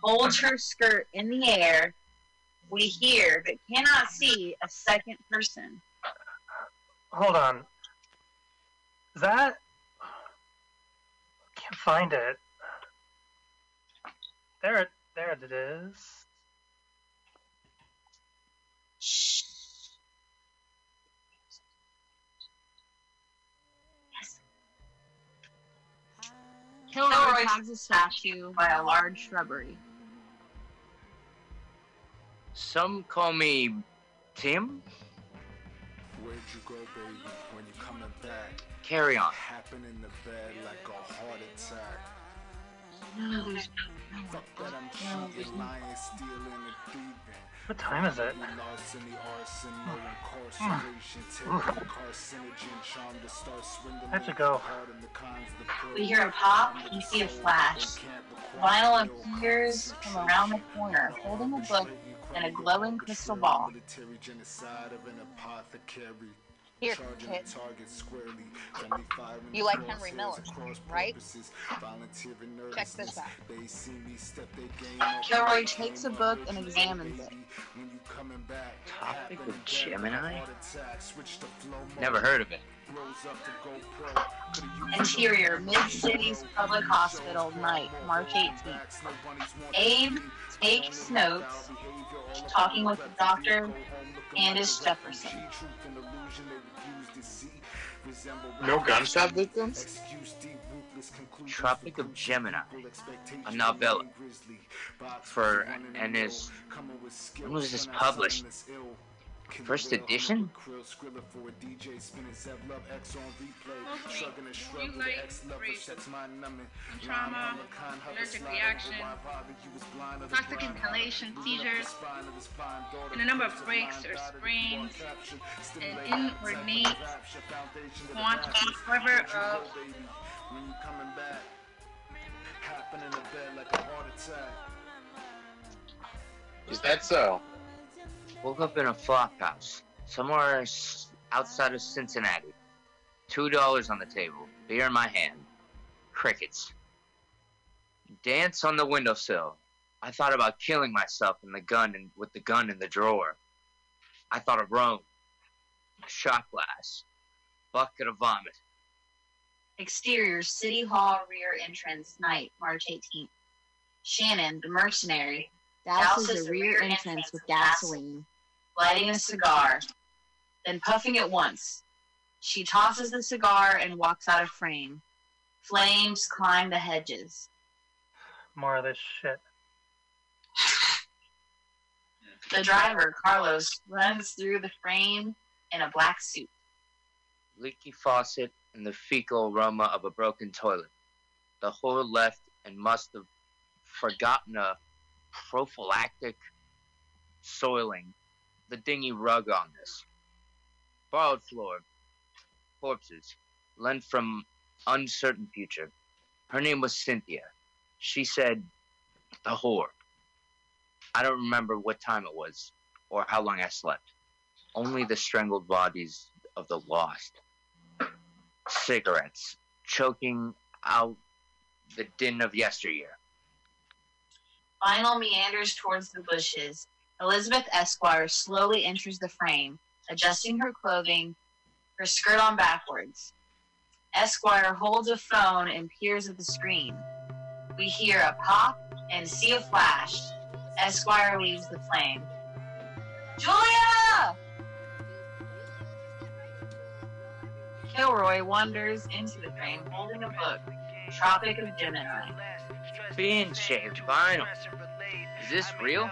holds her skirt in the air. We hear but cannot see a second person. Hold on. That. Can't find it. There, it- there it is. Kilroy tags a statue by a large shrubbery. Some call me Tim. you go, baby? When you coming back? Carry on. Happen in the bed like a heart attack. Fuck that I'm cheating, lying, stealing, and thieving. What time is it? Larceny, arson, no incarceration, taking carcinogen, charm to start swindling. I have to go. hard in the cons, the pro- We hear a pop and see a flash. Vinyl appears from around the corner, holding a book and a glowing crystal ball. Military genocide of an apothecary. Here, Charging kid. the target squarely. Friendly fire You like Henry Miller, across right? purposes. Volunteering Check this out. They see me step their game up. Kilroy takes a book and examines it. When you coming back, Topic happen of Gemini? heart attack, switch to flow Never heard of it. Rose up to go pro. Coulda used Interior, Mid Cities Public Hospital, night, March 18th. Abe takes notes, talking with the doctor, Candace Jefferson. No gunshot victims? Tropic of Gemini, a novella. For and is when was this published? First edition? Mostly blue light abrasion, trauma, allergic reaction, toxic inhalation, seizures, and a number of breaks or sprains, an inordinate quantity, however, of When you coming back, happen in the bed like a heart attack. Is that so? Woke up in a flop house somewhere outside of Cincinnati. Two dollars on the table, beer in my hand, crickets. Dance on the windowsill. I thought about killing myself in the gun and with the gun in the drawer. I thought of Rome, a shot glass, bucket of vomit. Exterior, City Hall rear entrance, night, March 18th. Shannon, the mercenary, Douses the rear entrance with gasoline. Lighting a cigar, then puffing it once. She tosses the cigar and walks out of frame. Flames climb the hedges. More of this shit. The driver, Carlos, runs through the frame in a black suit. leaky faucet, and the fecal aroma of a broken toilet. The whore left and must have forgotten a prophylactic soiling the dingy rug on this. Borrowed floor, corpses, lent from uncertain future. Her name was Cynthia. She said, the whore. I don't remember what time it was or how long I slept. Only the strangled bodies of the lost cigarettes, choking out the din of yesteryear. Vinyl meanders towards the bushes. Elizabeth Esquire slowly enters the frame, adjusting her clothing, her skirt on backwards. Esquire holds a phone and peers at the screen. We hear a pop and see a flash. Esquire leaves the flame. Julia! Kilroy wanders into the frame holding a book, Tropic of Gemini. Being shaved vinyl. Is this real?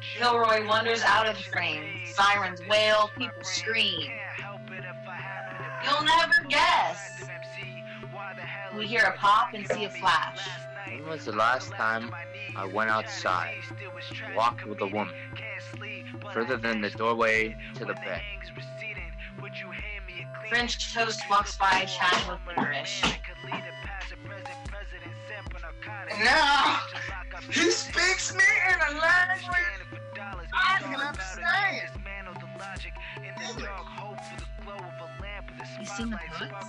Kilroy wanders out of the frame. Sirens wail, people scream. You'll never guess. We hear a pop and see a flash. When was the last time I went outside, walked with a woman, further than the doorway to the bed? French toast walks by chatting with licorice. Now, he speaks me in a language I can understand. You seen the books?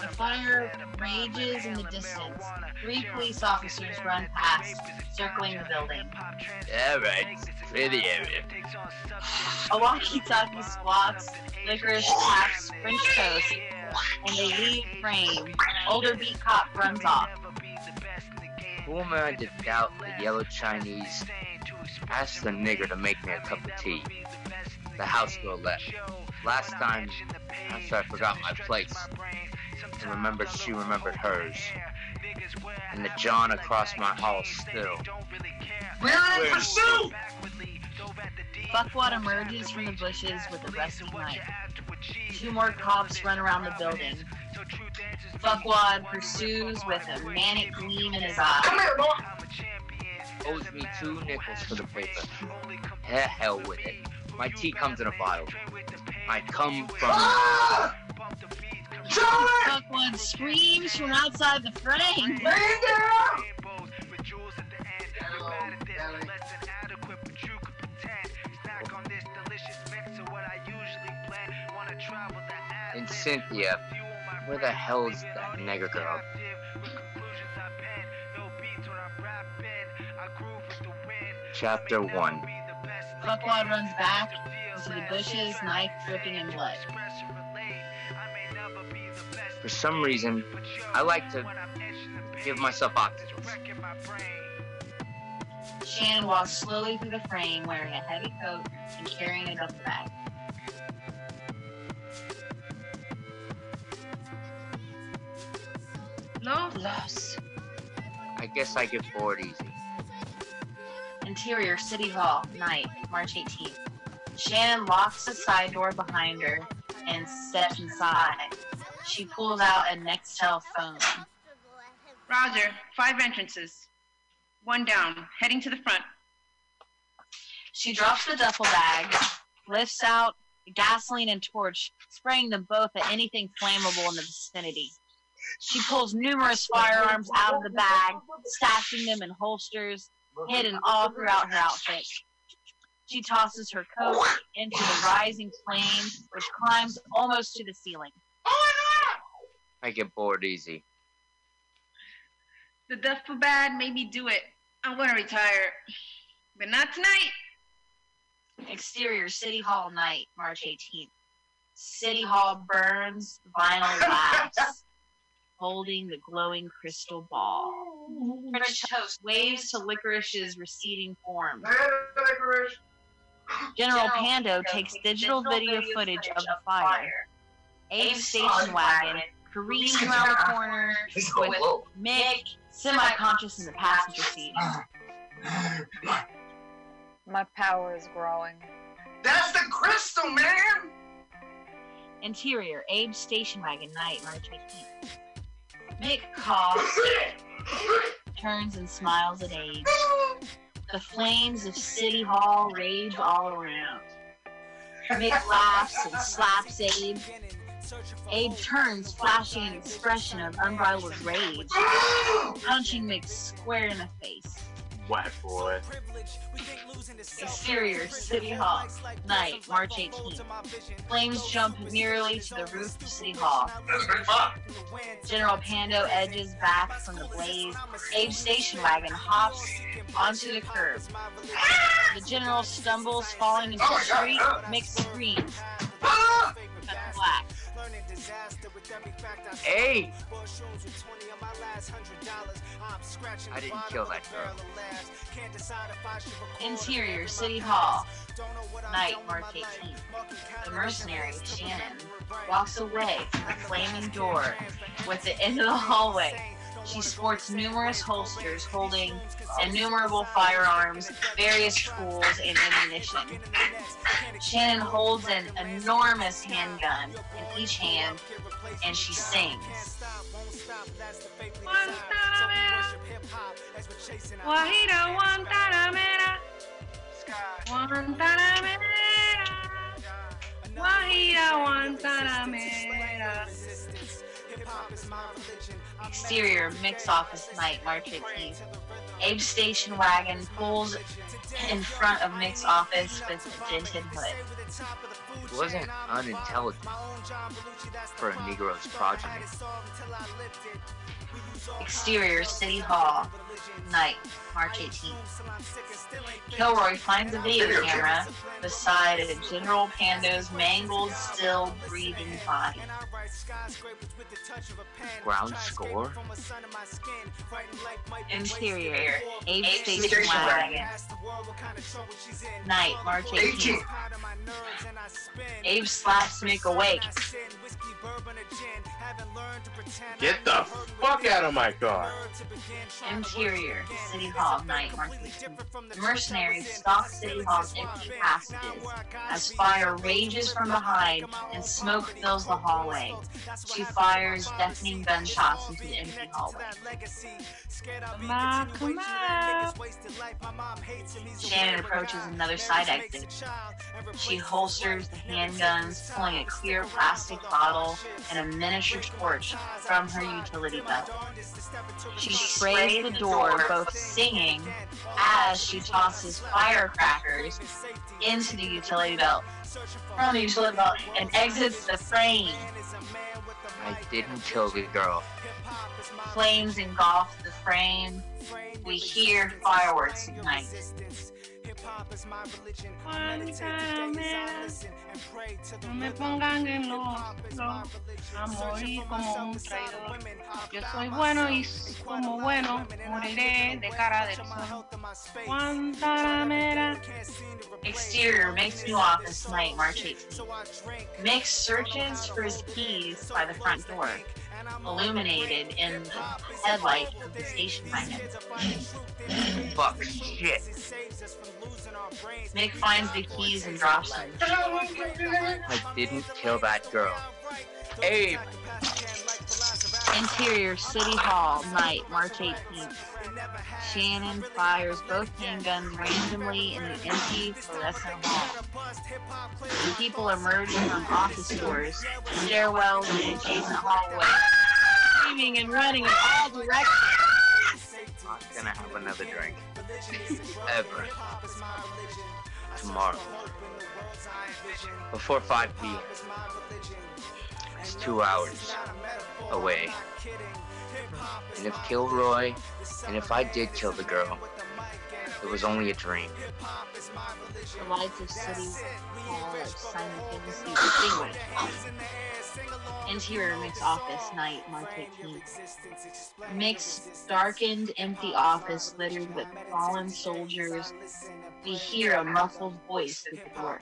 The fire rages in the distance. Three police officers run past, circling the building. Yeah, right. Clear the area. A walkie-talkie squawks, licorice taps French toast, and they leave frame. Older beat cop runs off. Who am I to doubt the yellow Chinese? Ask the nigger to make me a cup of tea. The house girl left. Last time, after I forgot my place, and remembered she remembered hers. And the John across my hall still. We're in pursuit! Fuckwad emerges from the bushes with a rusty knife. Two more cops run around the building. Fuckwad pursues with a manic gleam in his eye. Owes me two nickels for the paper. Heh, hell with it. My tea comes in a bottle. I come from. Fuckwad screams from outside the frame. And Cynthia, where the hell is that nigger girl? Chapter 1 Fuckwad runs back into the bushes, knife dripping in blood. For some reason, I like to give myself oxygen. Shannon walks slowly through the frame wearing a heavy coat and carrying a duffel bag. Los. I guess I get bored easy. Interior City Hall, night, March 18th. Shannon locks the side door behind her and steps inside. She pulls out a Nextel phone. Roger. Five entrances. One down. Heading to the front. She drops the duffel bag, lifts out gasoline and torch, spraying them both at anything flammable in the vicinity. She pulls numerous firearms out of the bag, stashing them in holsters, hidden all throughout her outfit. She tosses her coat into the rising flame, which climbs almost to the ceiling. I get bored easy. The death for bad made me do it. I'm gonna retire. But not tonight. Exterior City Hall night, March 18th. City Hall burns, vinyl laughs, holding the glowing crystal ball. French toast waves to Licorice's receding form. General Pando takes digital video footage of the fire. Abe's station wagon careens around the corner with Mick semi-conscious in the passenger seat. My power is growing. That's the crystal, man! Interior, Abe's station wagon, night, March 18th. Mick coughs, turns and smiles at Abe. The flames of City Hall rage all around. Mick laughs and slaps Abe. Abe turns, flashing an expression of unbridled rage, punching Mick square in the face. White boy. Exterior, City Hall, night, March 18th. Flames jump nearly to the roof of City Hall. General Pando edges back from the blaze. Abe's station wagon hops onto the curb. The general stumbles, falling into the street. Mick screams. Cut to black. Hey! I didn't kill that girl. Interior, City Hall, night, March 18th. The mercenary, Shannon, walks away from the flaming door with the end of the hallway. She sports numerous holsters holding innumerable firearms, various tools, and ammunition. Shannon holds an enormous handgun in each hand, and she sings. Guajira, Guantanamera. Guantanamera. Guajira, Guantanamera. Exterior, Mick's office night, March 18th. Abe's station wagon pulls in front of Mick's office with a dented hood. It wasn't unintelligent for a Negro's progeny. Exterior, City Hall, night, March 18th. Kilroy finds a video camera beside a General Pando's mangled, still breathing body. Ground score? Interior, Abe Station Wagon. Night, March 18th. Abe slaps Mick awake. Get the fuck out of my car. Interior, City Hall, night, March 18th. Mercenaries stalk City Hall's empty passages as fire rages from behind and smoke fills the hallway. She fires deafening gunshots into the empty hallway. Ma, come on. Shannon approaches another side exit. She holsters the handguns, pulling a clear plastic bottle and a miniature torch from her utility belt. She sprays the door, both singing as she tosses firecrackers into the utility belt. From the utility belt and exits the frame. I didn't kill the girl. Flames engulf the frame. We hear fireworks no me pongan en como un traidor. Yo soy bueno y como bueno moriré de cara. Guantanamera. Exterior makes new office night, March 18th. Mick searches for his keys by the front door, illuminated in the headlight of the station wagon. Fuck shit. Mick finds the keys and drops them. I didn't kill that girl. Abe! Interior City Hall, night, March 18th. Shannon fires both handguns randomly in the empty fluorescent hall. People emerge from office doors, stairwells, and adjacent hallways, screaming and running in all directions. Not gonna have another drink. Ever. Tomorrow. Before 5 p.m. It's two hours away. And if Kilroy, and if I did kill the girl, it was only a dream. The lights of City Hall are simultaneously extinguished. Interior Mick's office, night, March 18th. Mick's darkened, empty office littered with fallen soldiers. We hear a muffled voice through the door.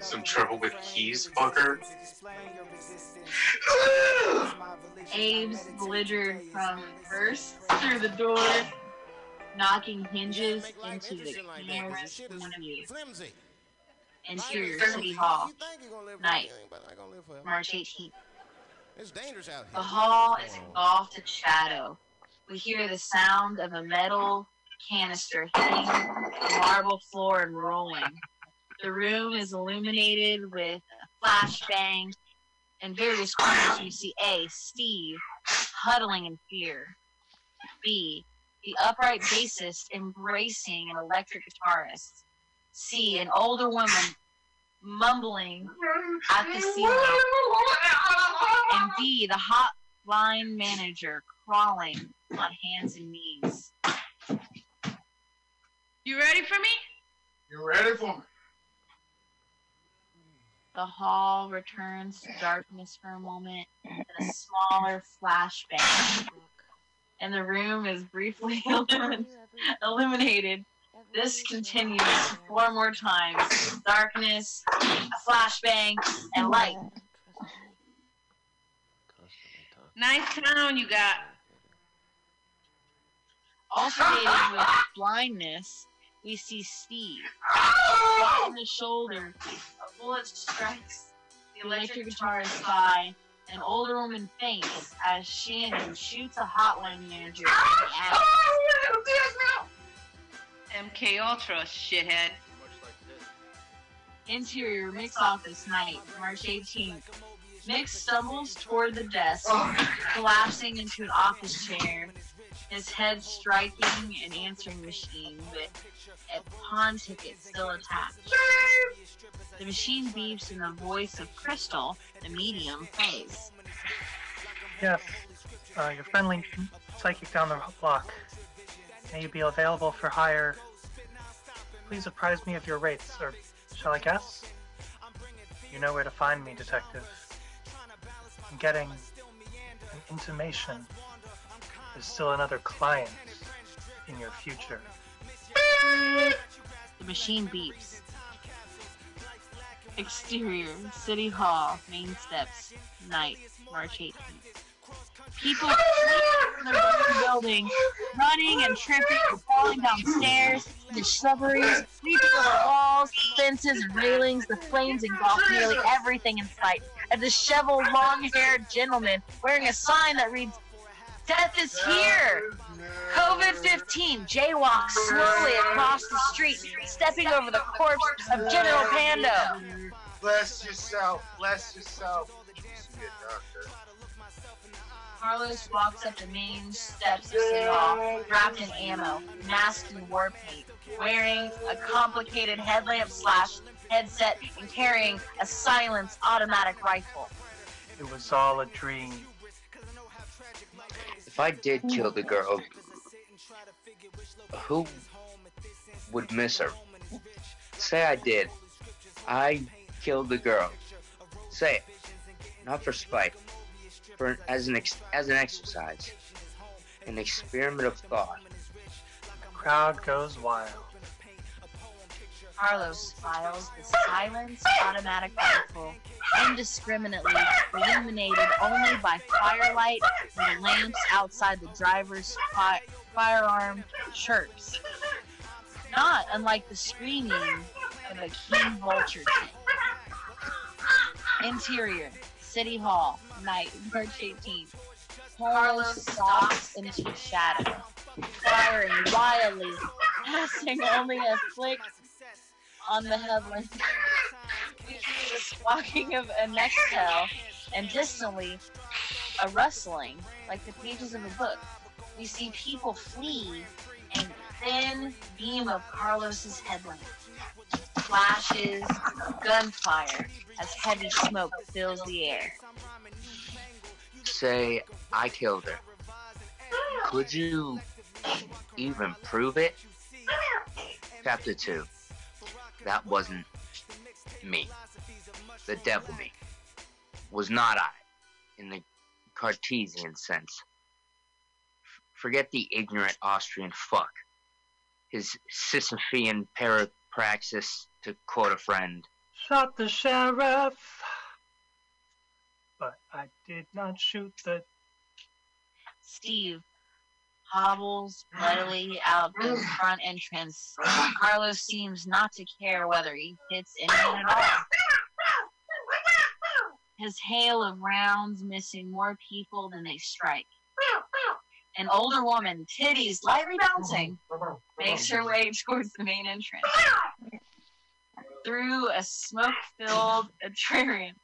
Some trouble with keys, fucker? Abe's belligerent from first through the door, knocking hinges into the camera's point of view. Interior City Hall, night, March 18th. It's dangerous out The hall is engulfed in shadow. We hear the sound of a metal canister hitting the marble floor and rolling. The room is illuminated with a flashbang. In various corners, we see A, Steve, huddling in fear. B, the upright bassist embracing an electric guitarist. C, an older woman mumbling at the ceiling. And D, the hotline manager crawling on hands and knees. You ready for me? You ready for me? The hall returns to darkness for a moment, and a smaller flashbang. And the room is briefly illuminated. This continues four more times. Darkness, a flashbang, and light. Nice town you got. Alternating with blindness, we see Steve. Oh! Shot in the shoulder, a bullet strikes the electric guitarist's thigh. An older woman faints as Shannon shoots a hotline manager in the attic. MK Ultra, shithead. Interior Mick's office night, March 18th. Mick stumbles toward the desk, collapsing into an office chair, his head striking an answering machine with a pawn ticket still attached. The machine beeps and the voice of Crystal, the medium, plays. Yes, uh, your friendly psychic down the block. May you be available for hire. Please apprise me of your rates, or shall I guess? You know where to find me, detective. I'm getting an intimation there's still another client in your future. The machine beeps. Exterior, City Hall, main steps, night, March 18th. People from the building, running and tripping and falling downstairs, the shrubberies, leaping over walls, fences, railings. The flames engulf nearly everything in sight. A disheveled, long-haired gentleman wearing a sign that reads, Death is here! COVID 15 jaywalks slowly across the street, stepping over the corpse of General Pando. Bless yourself. Bless yourself. You used to be a doctor. Carlos walks up the main steps of City Hall, wrapped in ammo, masked in war paint, wearing a complicated headlamp slash headset and carrying a silenced automatic rifle. It was all a dream. If I did kill the girl, who would miss her? Say I did. I killed the girl. Say it. Not for spite. For as an ex- as an exercise. An experiment of thought. The crowd goes wild. Carlos files the silenced automatic rifle, indiscriminately illuminated only by firelight and the lamps outside the driver's fi- firearm chirps. Not unlike the screaming of a keen vulture. Interior, City Hall, night, March 18th. Carlos stalks into shadow, firing wildly, passing only a flick on the headland. We hear the squawking of a nextel, and distantly, a rustling, like the pages of a book. We see people flee, and thin beam of Carlos's headlamp. Flashes, gunfire, as heavy smoke fills the air. Say I killed her. Could you even prove it? Chapter 2. That wasn't me. The devil me. Was not I, in the Cartesian sense. Forget the ignorant Austrian fuck. His Sisyphean parapraxis, to quote a friend. Shot the sheriff, but I did not shoot the. Steve hobbles bloodily out the front entrance. Carlos seems not to care whether he hits anyone at all. His hail of rounds missing more people than they strike. An older woman, titties lightly bouncing, makes her way towards the main entrance. Through a smoke-filled atrium,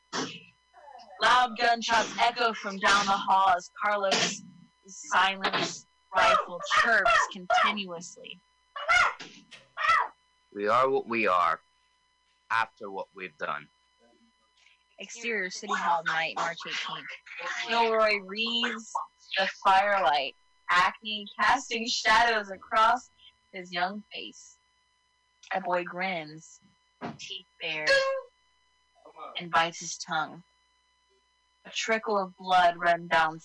loud gunshots echo from down the hall as Carlos' is silenced rifle chirps continuously. We are what we are after what we've done. Exterior City Hall night, March 18th. Kilroy reads the firelight, acne casting shadows across his young face. A boy grins, teeth bared, and bites his tongue. A trickle of blood runs down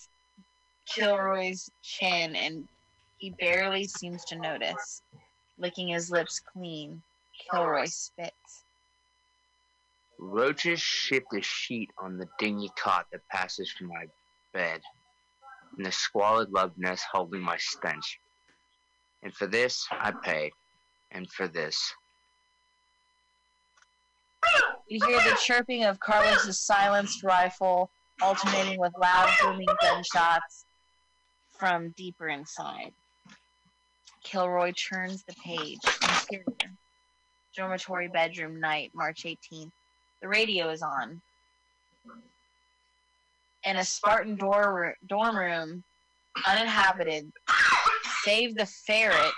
Kilroy's chin, and he barely seems to notice. Licking his lips clean, Kilroy spits. Roaches shift a sheet on the dingy cot that passes from my bed, and the squalid love nest holding my stench. And for this I pay, and for this. You hear the chirping of Carlos's silenced rifle, alternating with loud booming gunshots from deeper inside. Kilroy turns the page. Interior. Dormitory bedroom night, March 18th. The radio is on. In a Spartan door, dorm room, uninhabited, save the ferret,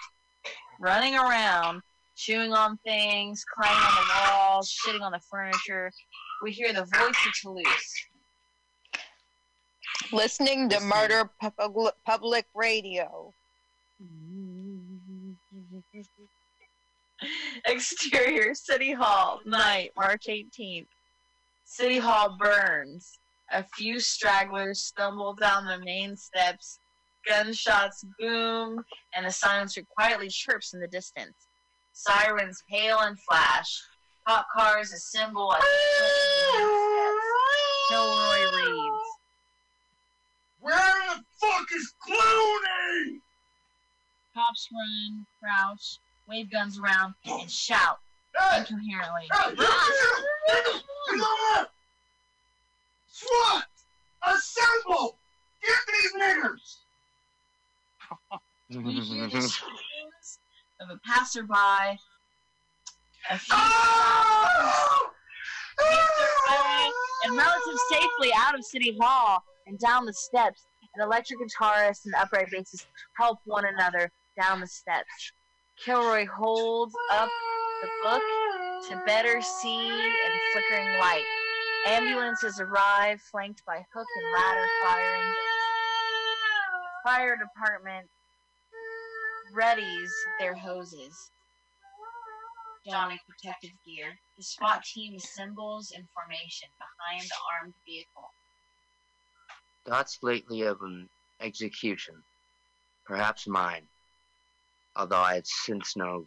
running around, chewing on things, climbing on the walls, shitting on the furniture. We hear the voice of Toulouse. Listening to Murder Pub- Public Radio. Exterior City Hall, night, March 18th. City Hall burns. A few stragglers stumble down the main steps. Gunshots boom, and the silencer quietly chirps in the distance. Sirens hail and flash. Cop cars assemble at the foot of the. Kilroy reads. Where the fuck is Clooney? Cops run, crouch, wave guns around, and shout incoherently. Ah! SWAT! Assemble! Get these niggers! We hear the screams of a passerby. A few ah! make and relative safely out of City Hall and down the steps. An electric guitarist and upright bassist help one another down the steps. Kilroy holds up the book to better see in flickering light. Ambulances arrive, flanked by hook and ladder fire engines. Fire department readies their hoses, donning protective gear. The SWAT team assembles in formation behind the armed vehicle. Thoughts lately of an execution, perhaps mine, although I had since no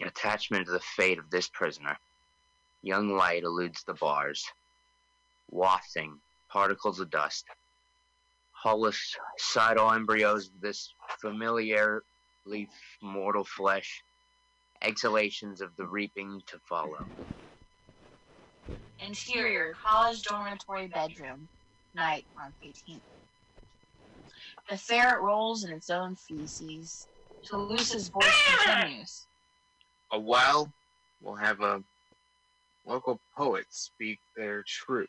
attachment to the fate of this prisoner. Young light eludes the bars, wafting particles of dust. Homicidal embryos of this familiarly mortal flesh, exhalations of the reaping to follow. Interior, college dormitory bedroom. Night, March 18th. The ferret rolls in its own feces. Toulouse's voice continues. A while, we'll have a local poet speak their truth.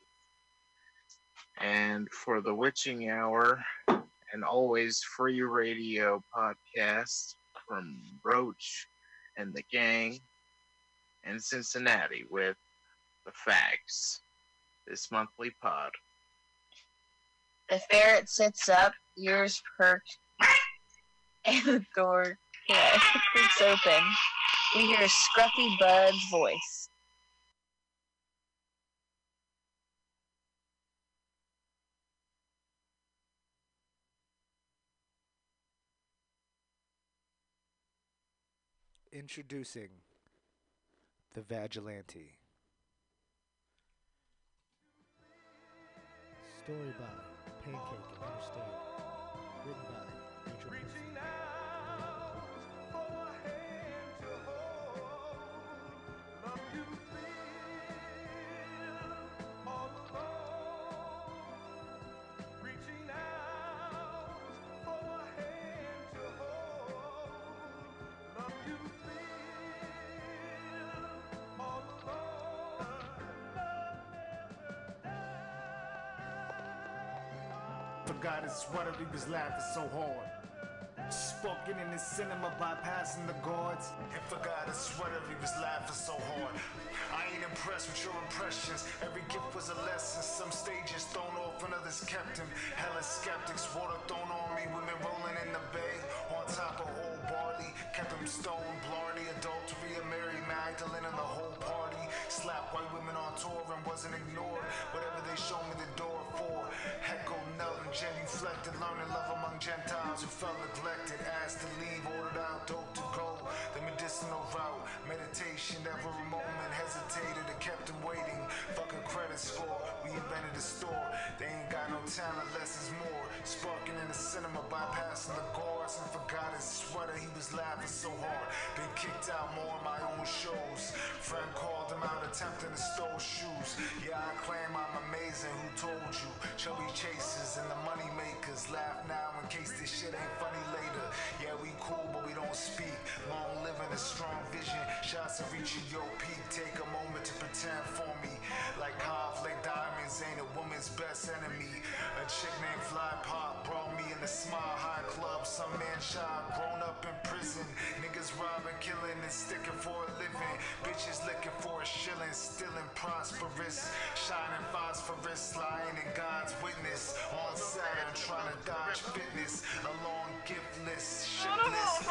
And for the witching hour, an always free radio podcast from Roach and the gang in Cincinnati with the facts. This monthly pod. The ferret sits up, ears perked, and the door yeah, creaks open. We hear Scruffy Bud's voice. Introducing the Vigilante. Story by Pancake Interstate. Written by Forgot his sweater, he was laughing so hard. Spoken in the cinema, bypassing the guards. And forgot his sweater, he was laughing so hard. I ain't impressed with your impressions. Every gift was a lesson. Some stages thrown off and others kept him. Hella skeptics, water thrown on me. Women rolling in the bay. On top of old barley. Kept him stone, blarney, adultery, and Mary Magdalene and the whole party. Slap white women tour and wasn't ignored. Whatever they showed me the door for. Heckle, knelt, and genuflected. Learning love among Gentiles who felt neglected. Asked to leave, ordered out, dope to go. The medicinal route. Meditation, every moment hesitated and kept him waiting. Fucking credit score. We invented a store. They ain't got no talent, less is more. Sparking in the cinema, bypassing the guards and forgot his sweater. He was laughing so hard. Been kicked out more of my own shows. Friend called him out, attempting to steal shoes. Yeah, I claim I'm amazing. Who told you? Chubby chasers and the money makers. Laugh now in case this shit ain't funny later. Yeah, we cool, but we don't speak. Long living a strong vision. Shots of reaching your peak. Take a moment to pretend for me. Like conflict diamonds ain't a woman's best enemy. A chick named Fly Pop brought me in the smile high club. Some man shot, grown up in prison. Niggas robbing, killing, and sticking for a living. Bitches looking for a shilling, still in prosperous. Shining phosphorus, lying in God's witness. On Saturn, trying to dodge fitness. A long gift list, shitless.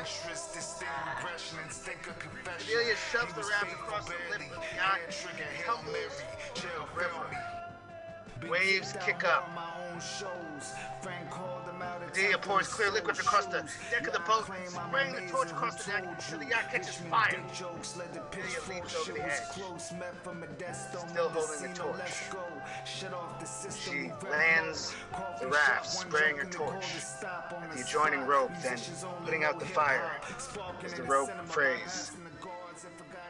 Interest, distinct regression, instinct of confession. Adelia shoves He the was wrap faithful across the lip barely. of the Hand trigger, Hail Mary, jail fail me. Waves kick up. Adelia pours clear liquid across the deck of the boat, spraying the torch across the deck until the yacht catches fire. Adelia leaps over the edge, still holding the torch. She lands the raft, spraying her torch at the adjoining rope, then putting out the fire as the rope frays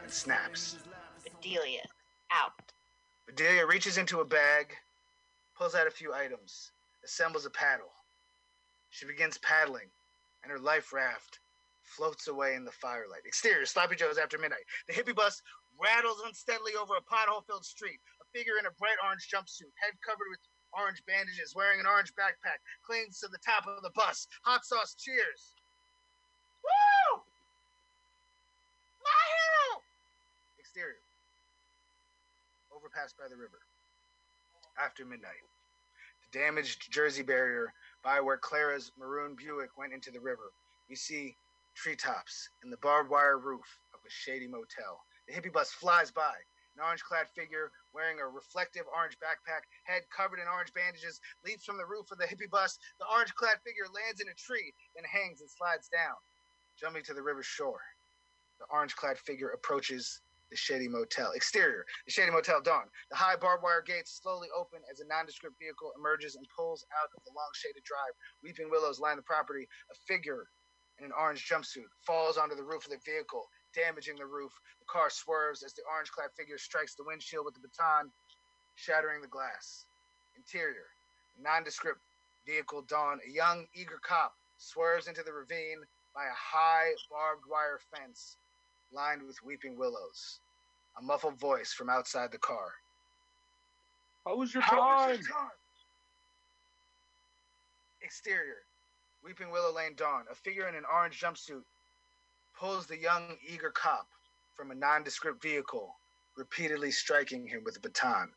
and snaps. Bedelia, out. Bedelia reaches into a bag, pulls out a few items, assembles a paddle. She begins paddling, and her life raft floats away in the firelight. Exterior, Sloppy Joe's after midnight. The hippie bus rattles unsteadily over a pothole filled street. A figure in a bright orange jumpsuit, head covered with orange bandages, wearing an orange backpack, clings to the top of the bus. Hot sauce cheers. Woo! My hero! Exterior. Overpass by the river. After midnight. The damaged Jersey barrier by where Clara's maroon Buick went into the river. We see treetops and the barbed wire roof of a shady motel. The hippie bus flies by. An orange clad figure wearing a reflective orange backpack, head covered in orange bandages, leaps from the roof of the hippie bus. The orange clad figure lands in a tree, then hangs and slides down, jumping to the river shore. The orange clad figure approaches the Shady Motel. Exterior, the Shady Motel Dawn. The high barbed wire gates slowly open as a nondescript vehicle emerges and pulls out of the long shaded drive. Weeping willows line the property. A figure in an orange jumpsuit falls onto the roof of the vehicle, damaging the roof. The car swerves as the orange clad figure strikes the windshield with the baton, shattering the glass. Interior, nondescript vehicle Dawn. A young, eager cop swerves into the ravine by a high barbed wire fence lined with weeping willows. A muffled voice from outside the car. How was your How time? was your time? Exterior, Weeping Willow Lane Dawn. A figure in an orange jumpsuit pulls the young, eager cop from a nondescript vehicle, repeatedly striking him with a baton.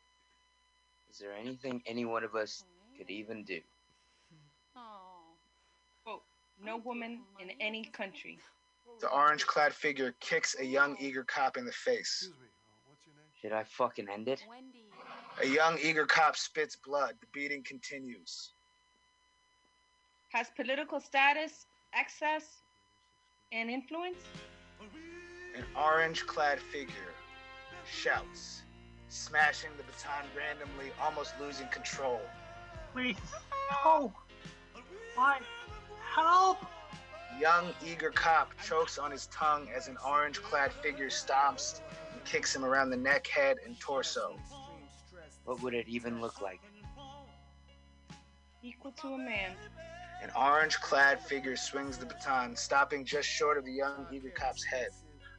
Is there anything any one of us could even do? Oh. Quote, no woman in any country. The orange clad figure kicks a young, eager cop in the face. Should I fucking end it? A young, eager cop spits blood. The beating continues. Has political status, access, and influence? An orange clad figure shouts, smashing the baton randomly, almost losing control. Please, no. Why? Help! Young, eager cop chokes on his tongue as an orange clad figure stomps and kicks him around the neck, head, and torso. What would it even look like? Equal to a man. An orange clad figure swings the baton, stopping just short of the young, eager cop's head.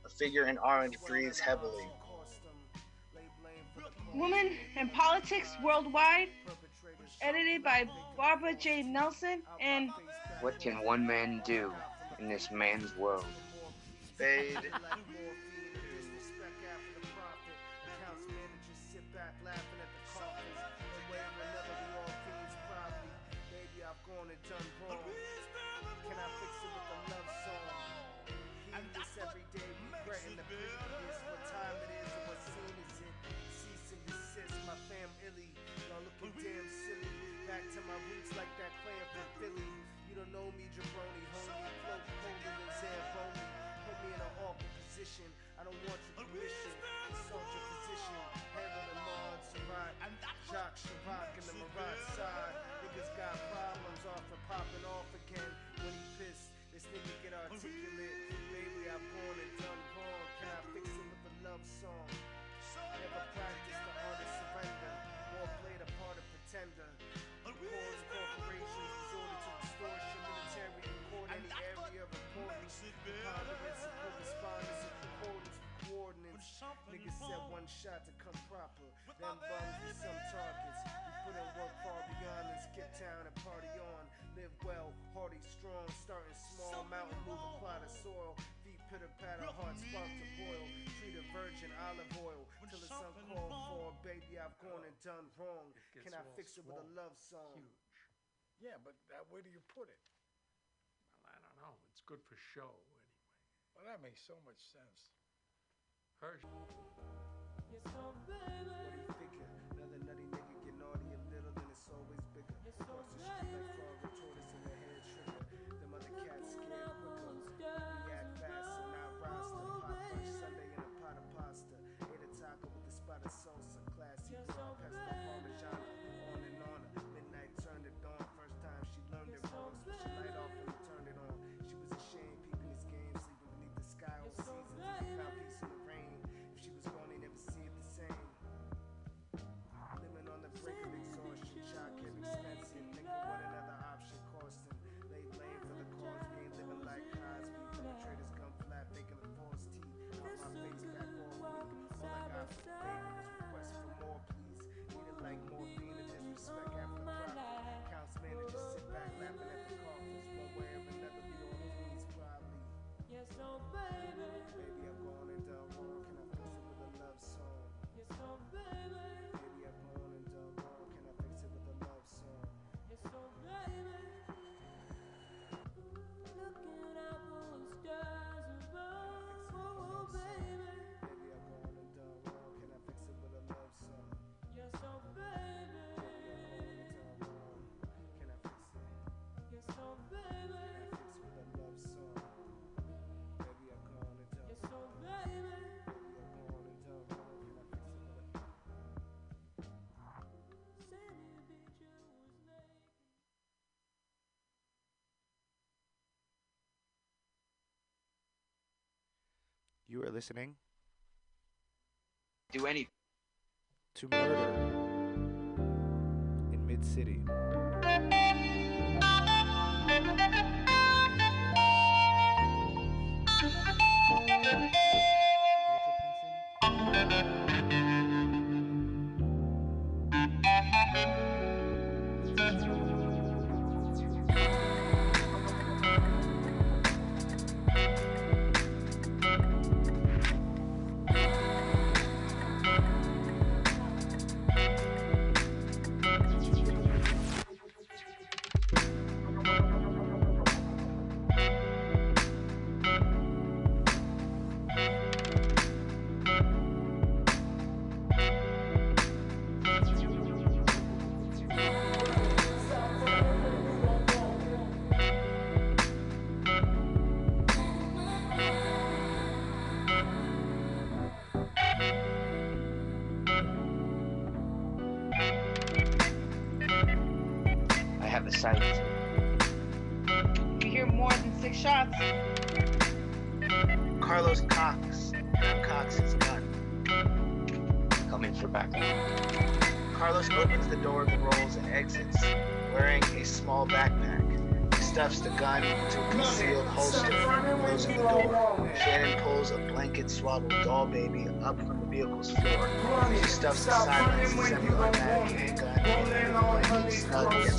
A figure in orange breathes heavily. Woman and Politics Worldwide. Edited by Barbara J. Nelson and What can one man do in this man's world? Fade. Position. I don't want your permission. Consult your physician. Handle the mods, right? Jacques Chirac and the Marat side. Niggas got problems off and popping off again. When he pissed, this nigga get articulate. Them bums with some targets. We put in work far beyond and skip town and party on. Live well, hearty, strong, starting small, mountain, move a plot of soil. Feet pitter patter, heart spark to boil. Treat a virgin olive oil till it's uncalled for. Baby, I've gone and done wrong. gets Can I fix it with a love song? Yeah, but that, where do you put it? I don't know. It's good for show anyway. Well, that makes so much sense. Hirsch. What do you figure? Another nutty nigga You are listening Do any. to Murder in Mid City. Backup. Carlos opens the door of the rolls and exits, wearing a small backpack. He stuffs the gun into a concealed holster and closes the door. Shannon pulls a blanket swaddled doll baby up from the vehicle's floor. She stuffs the silenced semi-automatic handgun in the blanket.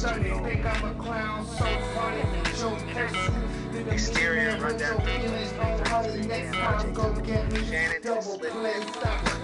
Exterior rundown turns to the. Shannon split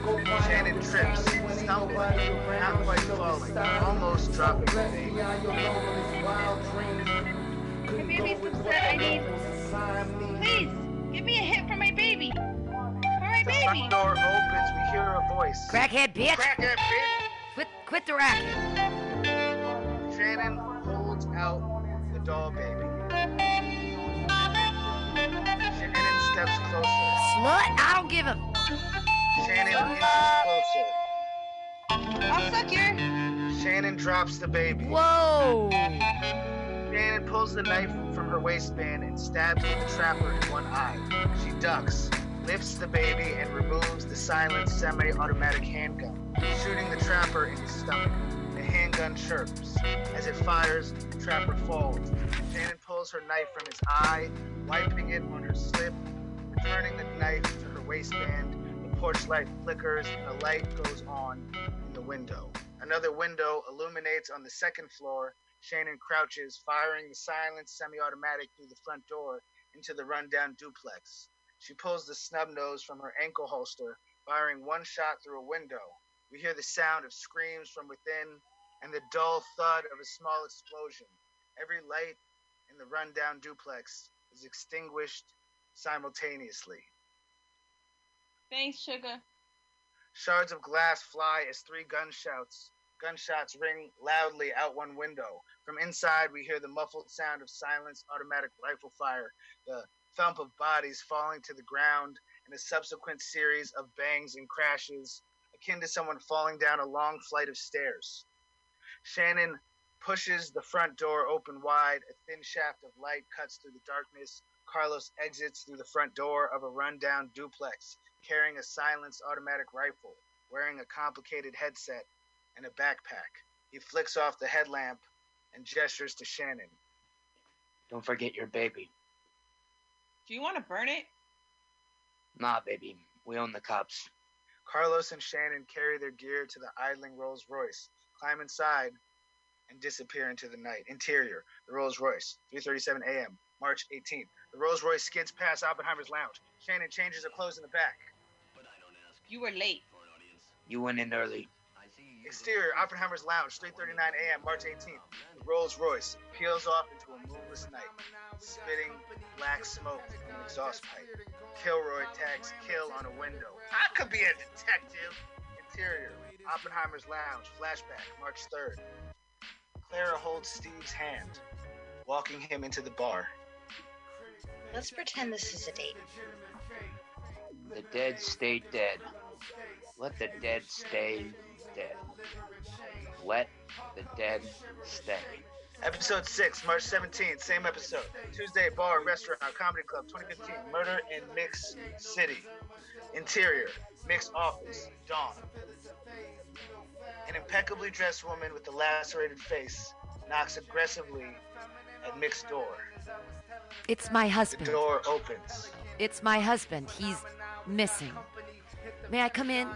Shannon trips, stumbling, not quite falling, almost dropping the baby. My baby's upset. I need. Please, give me a hit for my baby. For my The baby. front door opens, we hear a voice. Crackhead bitch. Crackhead bitch! Quit, quit the racket. Shannon holds out the doll baby. Shannon steps closer. Slut, I don't give a. Shannon inches closer. I'll suck your. Shannon drops the baby. Whoa! Shannon pulls the knife from her waistband and stabs the trapper in one eye. She ducks, lifts the baby, and removes the silenced semi-automatic handgun, shooting the trapper in his stomach. The handgun chirps. As it fires, the trapper falls. Shannon pulls her knife from his eye, wiping it on her slip, returning the knife to her waistband. Porch light flickers and a light goes on in the window. Another window illuminates on the second floor, Shannon crouches, firing the silenced semi-automatic through the front door into the rundown duplex. She pulls the snub nose from her ankle holster, firing one shot through a window. We hear the sound of screams from within and the dull thud of a small explosion. Every light in the rundown duplex is extinguished simultaneously. Thanks, sugar. Shards of glass fly as three gunshots gunshots ring loudly out one window. From inside, we hear the muffled sound of silenced automatic rifle fire, the thump of bodies falling to the ground, and a subsequent series of bangs and crashes, akin to someone falling down a long flight of stairs. Shannon pushes the front door open wide. A thin shaft of light cuts through the darkness. Carlos exits through the front door of a rundown duplex, carrying a silenced automatic rifle, wearing a complicated headset and a backpack. He flicks off the headlamp and gestures to Shannon. Don't forget your baby. Do you want to burn it? Nah, baby. We own the cops. Carlos and Shannon carry their gear to the idling Rolls Royce, climb inside, and disappear into the night. Interior, the Rolls Royce, 3:37 a.m., March 18th. The Rolls Royce skids past Oppenheimer's lounge. Shannon changes her clothes in the back. You were late. You went in early. Exterior, Oppenheimer's lounge, 3:39 a.m., March 18th. The Rolls Royce peels off into a moonless night, spitting black smoke from an exhaust pipe. Kilroy tags kill on a window. I could be a detective. Interior, Oppenheimer's lounge, flashback, March 3rd. Clara holds Steve's hand, walking him into the bar. Let's pretend this is a date. The dead stay dead. Let the dead stay dead. Let the dead stay. Episode 6, March 17th, same episode. Tuesday, bar, restaurant, comedy club, 2015. Murder in Mix City. Interior, Mick's office, dawn. An impeccably dressed woman with a lacerated face knocks aggressively at Mick's door. It's my husband. The husband. door opens. It's my husband. He's missing. May I come in?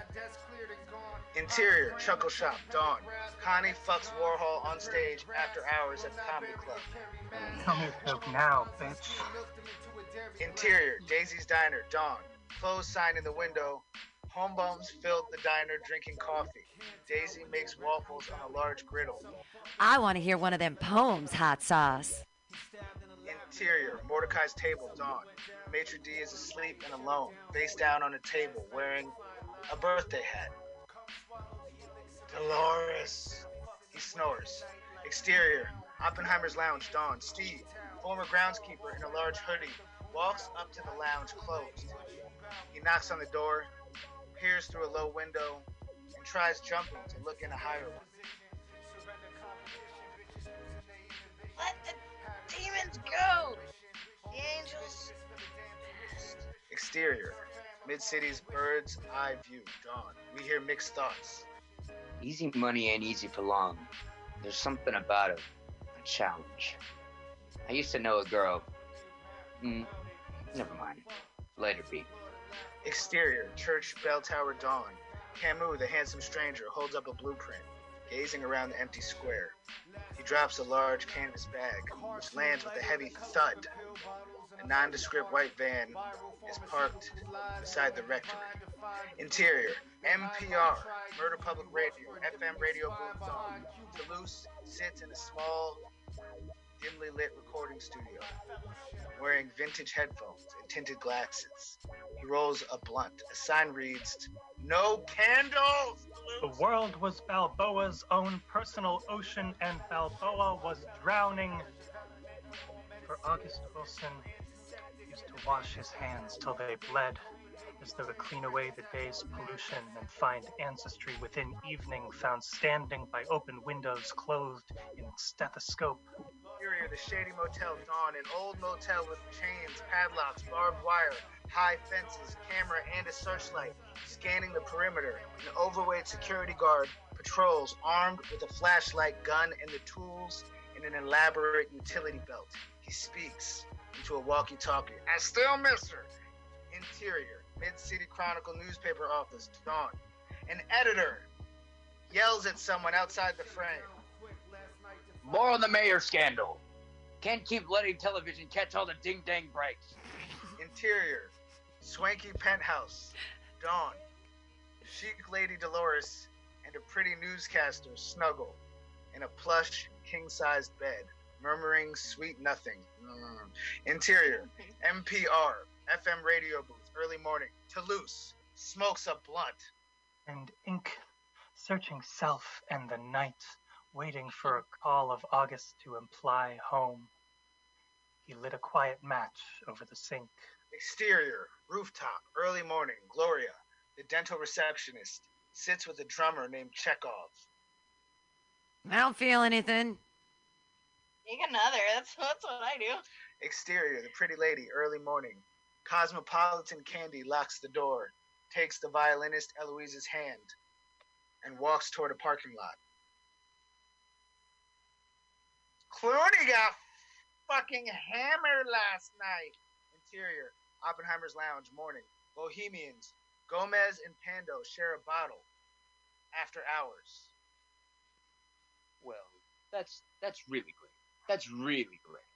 Interior, Chuckle Shop, Dawn. Connie fucks Warhol on stage after hours at the comedy club. Tell me to now, bitch. Interior, Daisy's Diner, Dawn. Clothes sign in the window. Homebums filled the diner drinking coffee. Daisy makes waffles on a large griddle. I want to hear one of them poems, hot sauce. Interior, Mordecai's table, Dawn. Maitre D is asleep and alone, face down on a table, wearing a birthday hat. Dolores. He snores. Exterior, Oppenheimer's lounge, Dawn. Steve, former groundskeeper in a large hoodie, walks up to the lounge closed. He knocks on the door, peers through a low window, and tries jumping to look in a higher one. Let the demons go. The angels. Exterior, Mid City's bird's eye view, Dawn. We hear Mick's thoughts. Easy money ain't easy for long. There's something about it. A challenge. I used to know a girl. Mm, never mind. Later, B. Exterior, church bell tower dawn. Camus, the handsome stranger, holds up a blueprint, gazing around the empty square. Drops a large canvas bag, which lands with a heavy thud. A nondescript white van is parked beside the rectory. Interior, MPR, Murder Public Radio, FM radio dawn. Toulouse sits in a small, dimly lit recording studio, wearing vintage headphones and tinted glasses. He rolls a blunt. A sign reads, No candles! The world was Balboa's own personal ocean, and Balboa was drowning. For August Wilson used to wash his hands till they bled, as though to clean away the day's pollution and find ancestry within evening found standing by open windows clothed in stethoscope. Interior, the Shady Motel Dawn, an old motel with chains, padlocks, barbed wire, high fences, camera, and a searchlight. Scanning the perimeter, an overweight security guard patrols, armed with a flashlight, gun, and the tools in an elaborate utility belt. He speaks into a walkie-talkie. I still miss her. Interior, Mid-City Chronicle newspaper office, Dawn. An editor yells at someone outside the frame. More on the mayor scandal. Can't keep letting television catch all the ding dang breaks. Interior, swanky penthouse, dawn, chic lady Dolores, and a pretty newscaster snuggle in a plush, king-sized bed, murmuring sweet nothing. Mm. Interior, MPR, FM radio booth, early morning, Toulouse, smokes a blunt. And ink, searching self and the night, waiting for a call of August to imply home. He lit a quiet match over the sink. Exterior, rooftop, early morning, Gloria, the dental receptionist, sits with a drummer named Chekhov. I don't feel anything. Take another. That's that's what I do. Exterior, the pretty lady, early morning. Cosmopolitan Candy locks the door, takes the violinist Eloise's hand, and walks toward a parking lot. Clooney got fucking hammered last night. Interior, Oppenheimer's Lounge, morning. Bohemians, Gomez and Pando share a bottle. After hours. Well, that's that's really great. That's really great.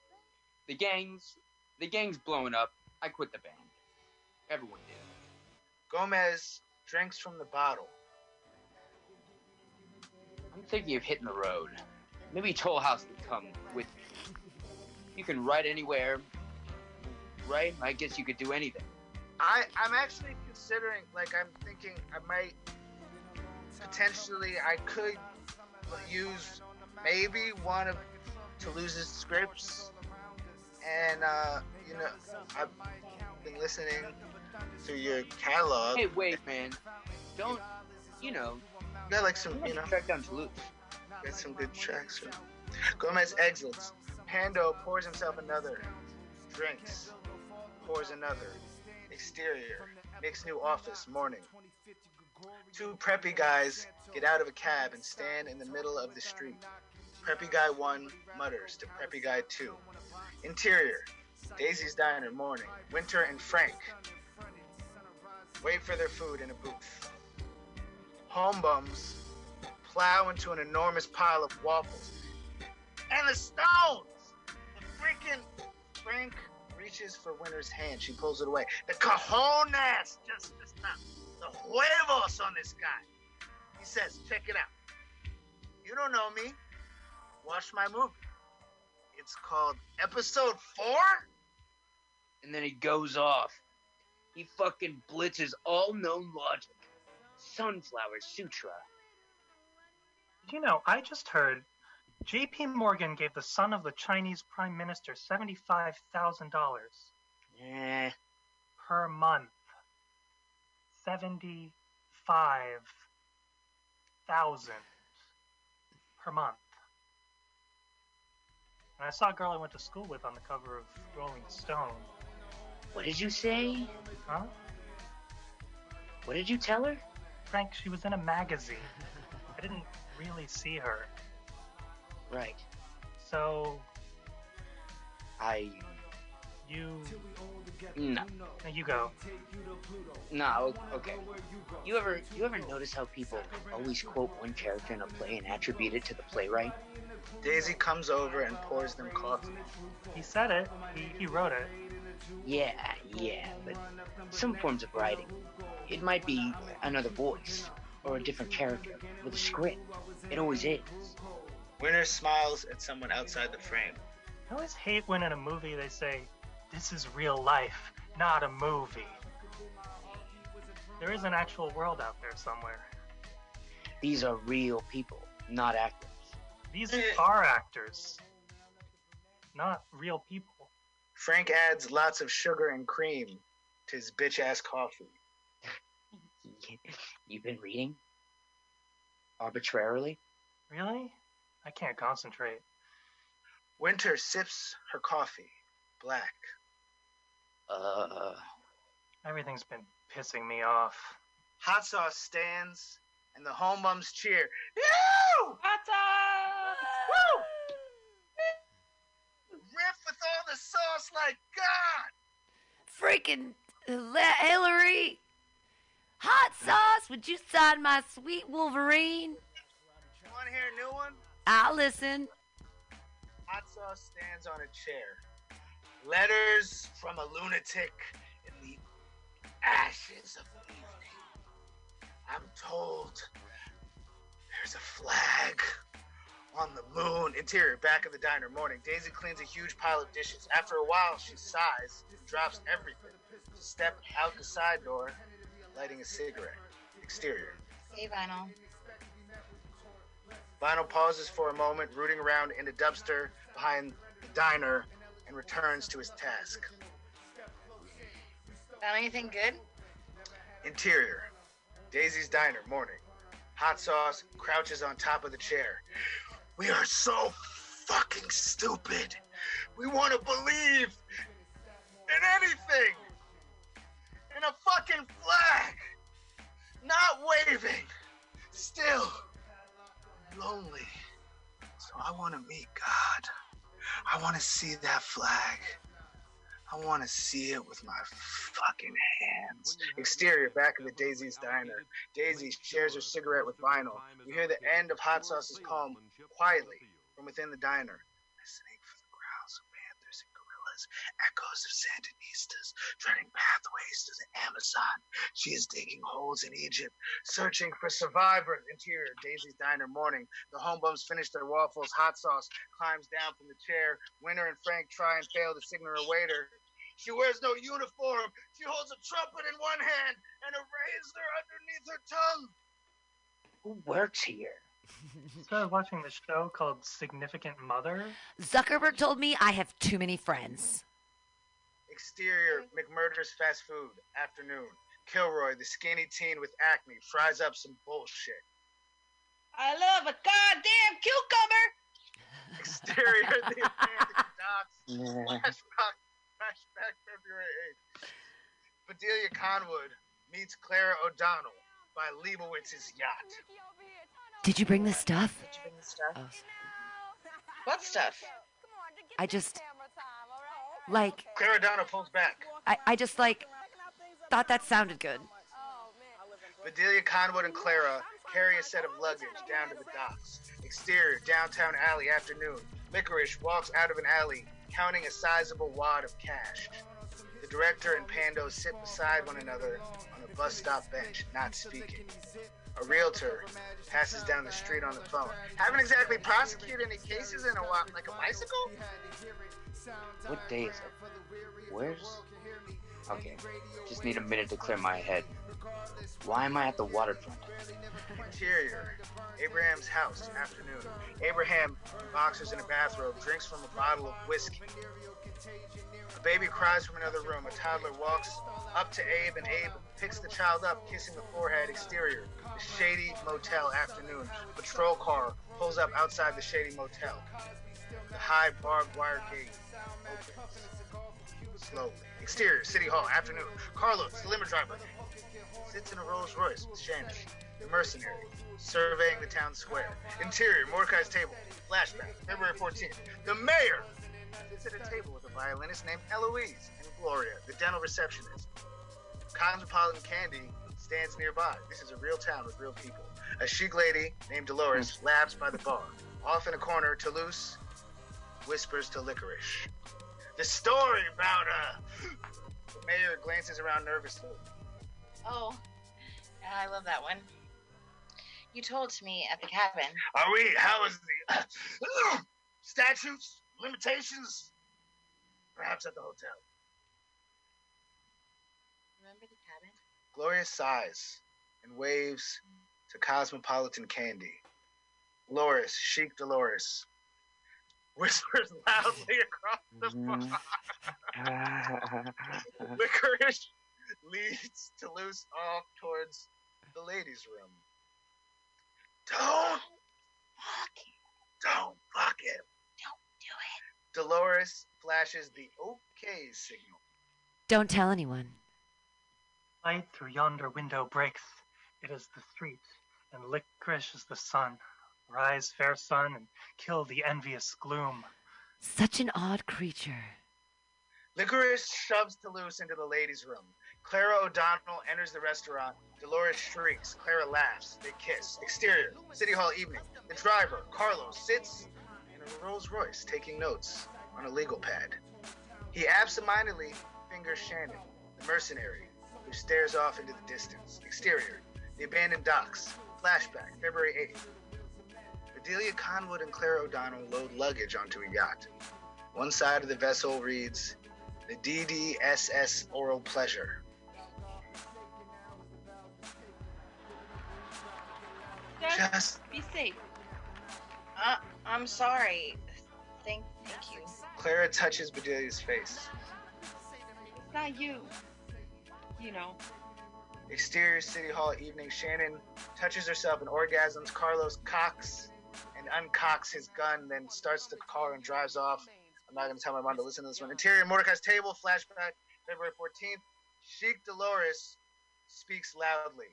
The gangs, the gang's blowing up. I quit the band. Everyone did. Gomez drinks from the bottle. I'm thinking of hitting the road. Maybe Toulouse could come with. You can ride anywhere, right? I guess you could do anything. I I'm actually considering like I'm thinking I might potentially I could use maybe one of Toulouse's scripts and uh you know I've been listening to your catalog. Hey, wait, man. Don't, you know. Got like some, you know. Track down Toulouse. Got some good tracks. Right? Gomez exits. Pando pours himself another. Drinks. Pours another. Exterior. Makes new office. Morning. Two preppy guys get out of a cab and stand in the middle of the street. Preppy guy one mutters to preppy guy two. Interior. Daisy's Diner. Morning. Winter and Frank wait for their food in a booth. Home bums plow into an enormous pile of waffles. And the stones! The freaking Frank reaches for Winter's hand. She pulls it away. The cojones! Just, just now. The huevos on this guy. He says, check it out. You don't know me. Watch my movie. It's called Episode 4? And then he goes off. He fucking blitzes all known logic. Sunflower Sutra. You know, I just heard J.P. Morgan gave the son of the Chinese Prime Minister $75,000 Eh, per month. 75,000 per month. And I saw a girl I went to school with on the cover of Rolling Stone. what did you say? Huh? What did you tell her? Frank, she was in a magazine. I didn't really see her. Right. So, I. you. No. Now you go. No, okay. You ever you ever notice how people always quote one character in a play and attribute it to the playwright? Daisy comes over and pours them coffee. He said it. He, he wrote it. Yeah, yeah, but some forms of writing, it might be another voice or a different character with a script. It always is. Winter smiles at someone outside the frame. I always hate when in a movie they say, this is real life, not a movie. There is an actual world out there somewhere. These are real people, not actors. These are actors, not real people. Frank adds lots of sugar and cream to his bitch ass coffee. You've been reading? Arbitrarily? Really? I can't concentrate. Winter sips her coffee, black. Uh. Everything's been pissing me off. Hot sauce stands, and the home bums cheer. Ew! Hot sauce! Woo! Riff with all the sauce like God! Freaking Hila- Hillary. Hot sauce, would you sign my sweet Wolverine? You want to hear a new one? I'll listen. Hot sauce stands on a chair. Letters from a lunatic in the ashes of the evening. I'm told there's a flag on the moon. Interior, back of the diner, morning. Daisy cleans a huge pile of dishes. After a while, she sighs and drops everything. She steps out the side door, lighting a cigarette. Exterior. Hey, Vinyl. Vinyl pauses for a moment, rooting around in a dumpster behind the diner, and returns to his task. Found anything good? Interior. Daisy's diner, morning. Hot sauce crouches on top of the chair. We are so fucking stupid. We want to believe in anything. In a fucking flag. Not waving. Still lonely. So I want to meet God. I want to see that flag. I want to see it with my fucking hands. Exterior, back of the Daisy's diner. Daisy shares her cigarette with Vinyl. You hear the end of Hot Sauce's poem quietly from within the diner. Listening for the growls of panthers echoes of Sandinistas, treading pathways to the Amazon. She is digging holes in Egypt, searching for survivors. Interior, Daisy's diner, morning. The homebums finish their waffles. Hot Sauce climbs down from the chair. Winter and Frank try and fail to signal a waiter. She wears no uniform. She holds a trumpet in one hand and a razor underneath her tongue. Who works here? Started watching the show called Significant Mother. Zuckerberg told me I have too many friends. Exterior, McMurder's fast food, afternoon. Kilroy, the skinny teen with acne, fries up some bullshit. I love a goddamn cucumber. Exterior, the Atlantic docks. Flashback, flashback February 8th. Bedelia Conwood meets Clara O'Donnell by Leibowitz's yacht. Did you bring the stuff? Did you bring the stuff? Oh, What stuff? I just like Clara O'Donnell pulls back. I, I just like thought that sounded good. Bedelia Conwood and Clara carry a set of luggage down to the docks. Exterior, downtown alley, afternoon. Licorice walks out of an alley, counting a sizable wad of cash. The director and Pando sit beside one another on a bus stop bench, not speaking. A realtor passes down the street on the phone. Haven't exactly prosecuted any cases in a while, like a bicycle? What day is it? Where's. Okay, just need a minute to clear my head. Why am I at the waterfront? Interior, Abraham's house, afternoon. Abraham, boxers in a bathrobe, drinks from a bottle of whiskey. A baby cries from another room. A toddler walks up to Abe, and Abe picks the child up, kissing the forehead. Exterior, the shady motel, afternoon. Patrol car pulls up outside the shady motel. The high barbed wire gate opens slowly. Exterior, City Hall, afternoon. Carlos, the limo driver, sits in a Rolls Royce with Shannon, the mercenary, surveying the town square. Interior, Mordecai's table. Flashback, February 14th. The mayor sits at a table with a violinist named Eloise and Gloria, the dental receptionist. Cosmopolitan Candy stands nearby. This is a real town with real people. A chic lady named Dolores hmm. laughs by the bar. Off in a corner, Toulouse whispers to Licorice. The story about, uh, the mayor glances around nervously. Oh, I love that one. You told to me at the cabin. Are we, how is the, statutes, limitations? Perhaps at the hotel. Remember the cabin? Gloria sighs and waves to Cosmopolitan Candy. Dolores, chic Dolores, whispers loudly across the mm-hmm. bar. Licorice leads Toulouse off towards the ladies' room. Don't fuck it. Don't fuck it. Don't do it. Dolores flashes the okay signal. Don't tell anyone. Light through yonder window breaks. It is the street, and licorice is the sun. Rise, fair sun, and kill the envious gloom. Such an odd creature. Licorice shoves Toulouse into the ladies' room. Clara O'Donnell enters the restaurant. Dolores shrieks. Clara laughs. They kiss. Exterior, City Hall evening. The driver, Carlos, sits in a Rolls Royce, taking notes on a legal pad. He absentmindedly fingers Shannon, the mercenary, who stares off into the distance. Exterior, the abandoned docks. Flashback, February 8th. Bedelia Conwood and Clara O'Donnell load luggage onto a yacht. One side of the vessel reads, the DDSS Oral Pleasure. Just be safe. Uh, I'm sorry. Thank, thank you. Clara touches Bedelia's face. It's not you. You know. Exterior City Hall evening. Shannon touches herself and orgasms. Carlos cocks and uncocks his gun, then starts the car and drives off. I'm not going to tell my mom to listen to this one. Interior Mordecai's table. Flashback February 14th. Chic Dolores speaks loudly.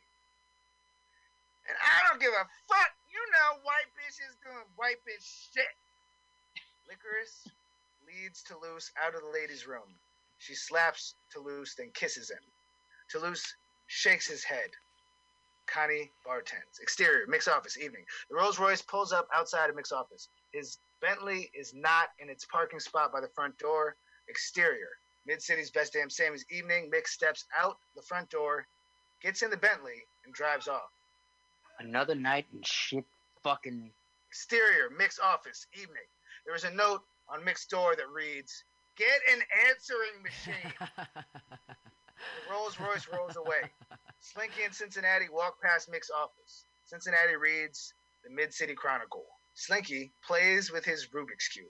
And I don't give a fuck. You know, white bitches doing white bitch shit. Licorice leads Toulouse out of the ladies' room. She slaps Toulouse, then kisses him. Toulouse shakes his head. Connie bartends. Exterior, Mick's office, evening. The Rolls Royce pulls up outside of Mick's office. His Bentley is not in its parking spot by the front door. Exterior, Mid City's best damn Sammy's evening. Mick steps out the front door, gets in the Bentley, and drives off. Another night in shit fucking. Exterior, Mick's office, evening. There is a note on Mick's door that reads, Get an answering machine. the Rolls Royce rolls away. Slinky and Cincinnati walk past Mick's office. Cincinnati reads the Mid City Chronicle. Slinky plays with his Rubik's Cube.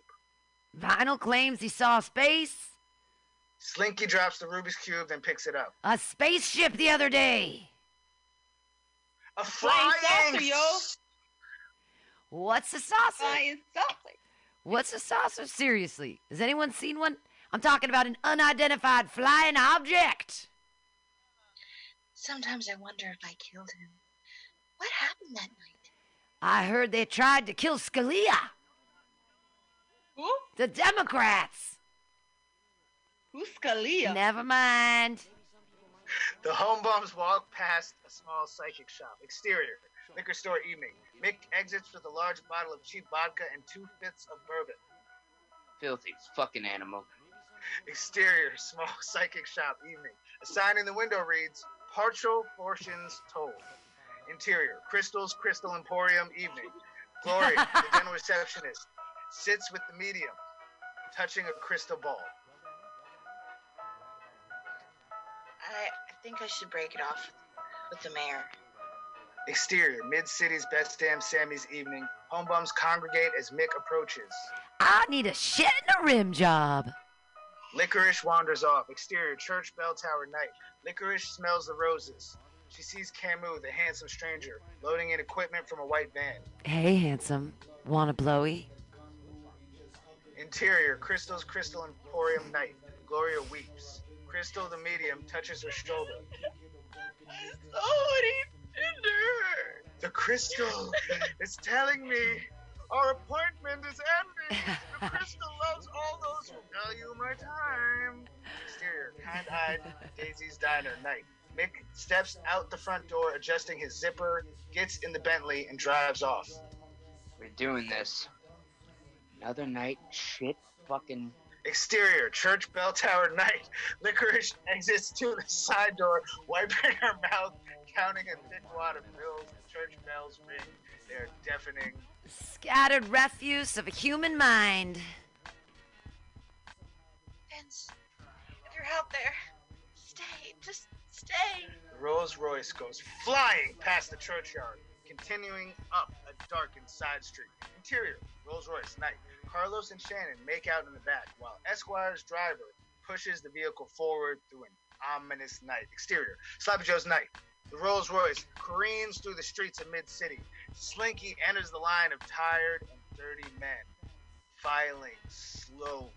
Vinyl claims he saw space. Slinky drops the Rubik's Cube, and picks it up. A spaceship the other day. A Flying flying saucer, yo. What's a saucer? Flying saucer. What's a saucer? Seriously, has anyone seen one? I'm talking about an unidentified flying object. Sometimes I wonder if I killed him. What happened that night? I heard they tried to kill Scalia. Who? The Democrats. Who's Scalia? Never mind. The home bums walk past a small psychic shop. Exterior, liquor store evening. Mick exits with a large bottle of cheap vodka and two fifths of bourbon. Filthy fucking animal. Exterior, small psychic shop evening. A sign in the window reads, Partial portions told. Interior, Crystal's Crystal Emporium evening. Gloria, the dental receptionist, sits with the medium, touching a crystal ball. I, I think I should break it off with the mayor. Exterior, Mid City's best damn Sammy's evening. Home bums congregate as Mick approaches. I need a shit and a rim job. Licorice wanders off. Exterior, church bell tower night. Licorice smells the roses. She sees Camus, the handsome stranger, loading in equipment from a white van. Hey, handsome. Want a blowy? Interior, Crystal's Crystal Emporium night. Gloria weeps. Crystal, the medium, touches her shoulder. Somebody tender. The crystal is telling me our appointment is ending. The crystal loves all those who value my time. Exterior, kind-eyed, Daisy's diner night. Mick steps out the front door, adjusting his zipper, gets in the Bentley, and drives off. We're doing this. Another night, shit, fucking. Exterior, church bell tower night. Licorice exits to the side door, wiping her mouth, counting a thick wad of bills. The church bells ring. They're deafening. Scattered refuse of a human mind. Vince, if you're out there, stay. Just stay. The Rolls Royce goes flying past the churchyard, continuing up a darkened side street. Interior, Rolls Royce, night. Carlos and Shannon make out in the back, while Esquire's driver pushes the vehicle forward through an ominous night. Exterior, Sloppy Joe's night. The Rolls Royce careens through the streets of Mid City. Slinky enters the line of tired and dirty men, filing slowly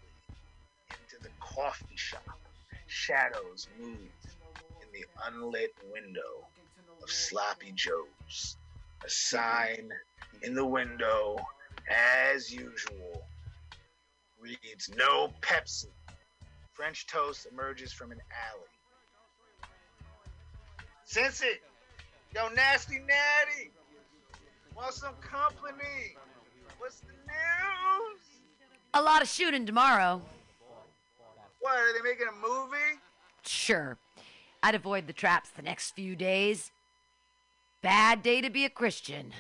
into the coffee shop. Shadows move in the unlit window of Sloppy Joe's. A sign in the window, as usual, reads No Pepsi. French toast emerges from an alley. Cincy, yo, nasty natty, want some company? What's the news? A lot of shooting tomorrow. What, are they making a movie? Sure. I'd avoid the traps the next few days. Bad day to be a Christian.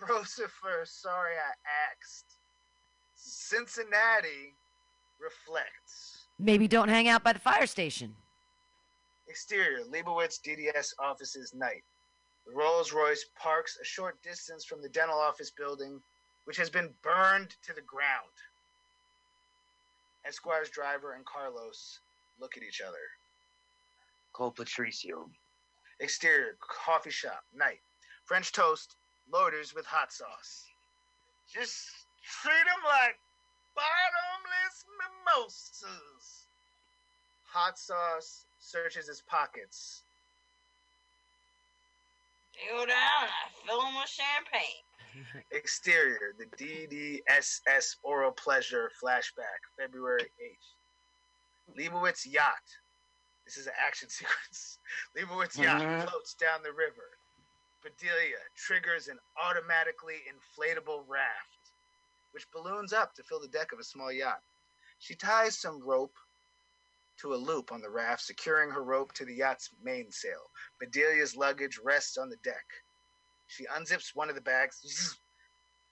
Rosifer, sorry I asked. Cincinnati reflects. Maybe don't hang out by the fire station. Exterior, Leibowitz DDS offices night. The Rolls Royce parks a short distance from the dental office building, which has been burned to the ground. Esquire's driver and Carlos look at each other. Call Patricio. Exterior, coffee shop, night. French toast, loaders with hot sauce. Just treat them like bottomless mimosas. Hot sauce searches his pockets. Go down and I fill them with champagne. Exterior, the DDSS Oral Pleasure flashback, February 8th. Leibowitz Yacht. This is an action sequence. Leibowitz Yacht Mhm. floats down the river. Bedelia triggers an automatically inflatable raft, which balloons up to fill the deck of a small yacht. She ties some rope to a loop on the raft, securing her rope to the yacht's mainsail. Bedelia's luggage rests on the deck. She unzips one of the bags,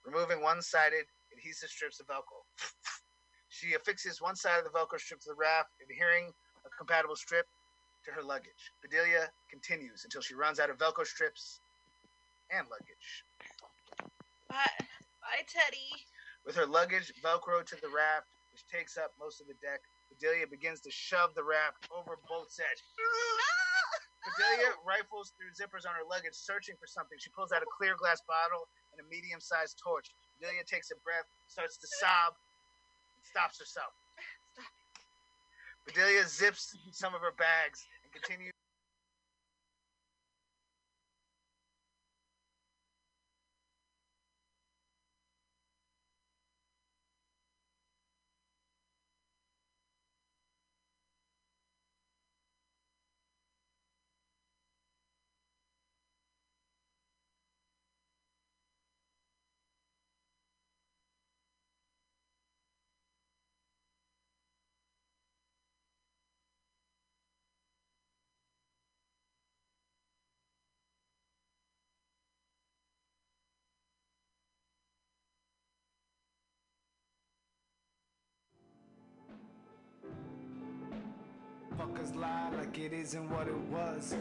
removing one sided adhesive strips of Velcro. She affixes one side of the Velcro strip to the raft, adhering a compatible strip to her luggage. Bedelia continues until she runs out of Velcro strips and luggage. Bye, bye, Teddy. With her luggage Velcro to the raft, which takes up most of the deck, Bedelia begins to shove the raft over boat's edge. Bedelia rifles through zippers on her luggage, searching for something. She pulls out a clear glass bottle and a medium sized torch. Bedelia takes a breath, starts to sob, and stops herself. Bedelia zips some of her bags and continues. Fuckers lie like it isn't what it was.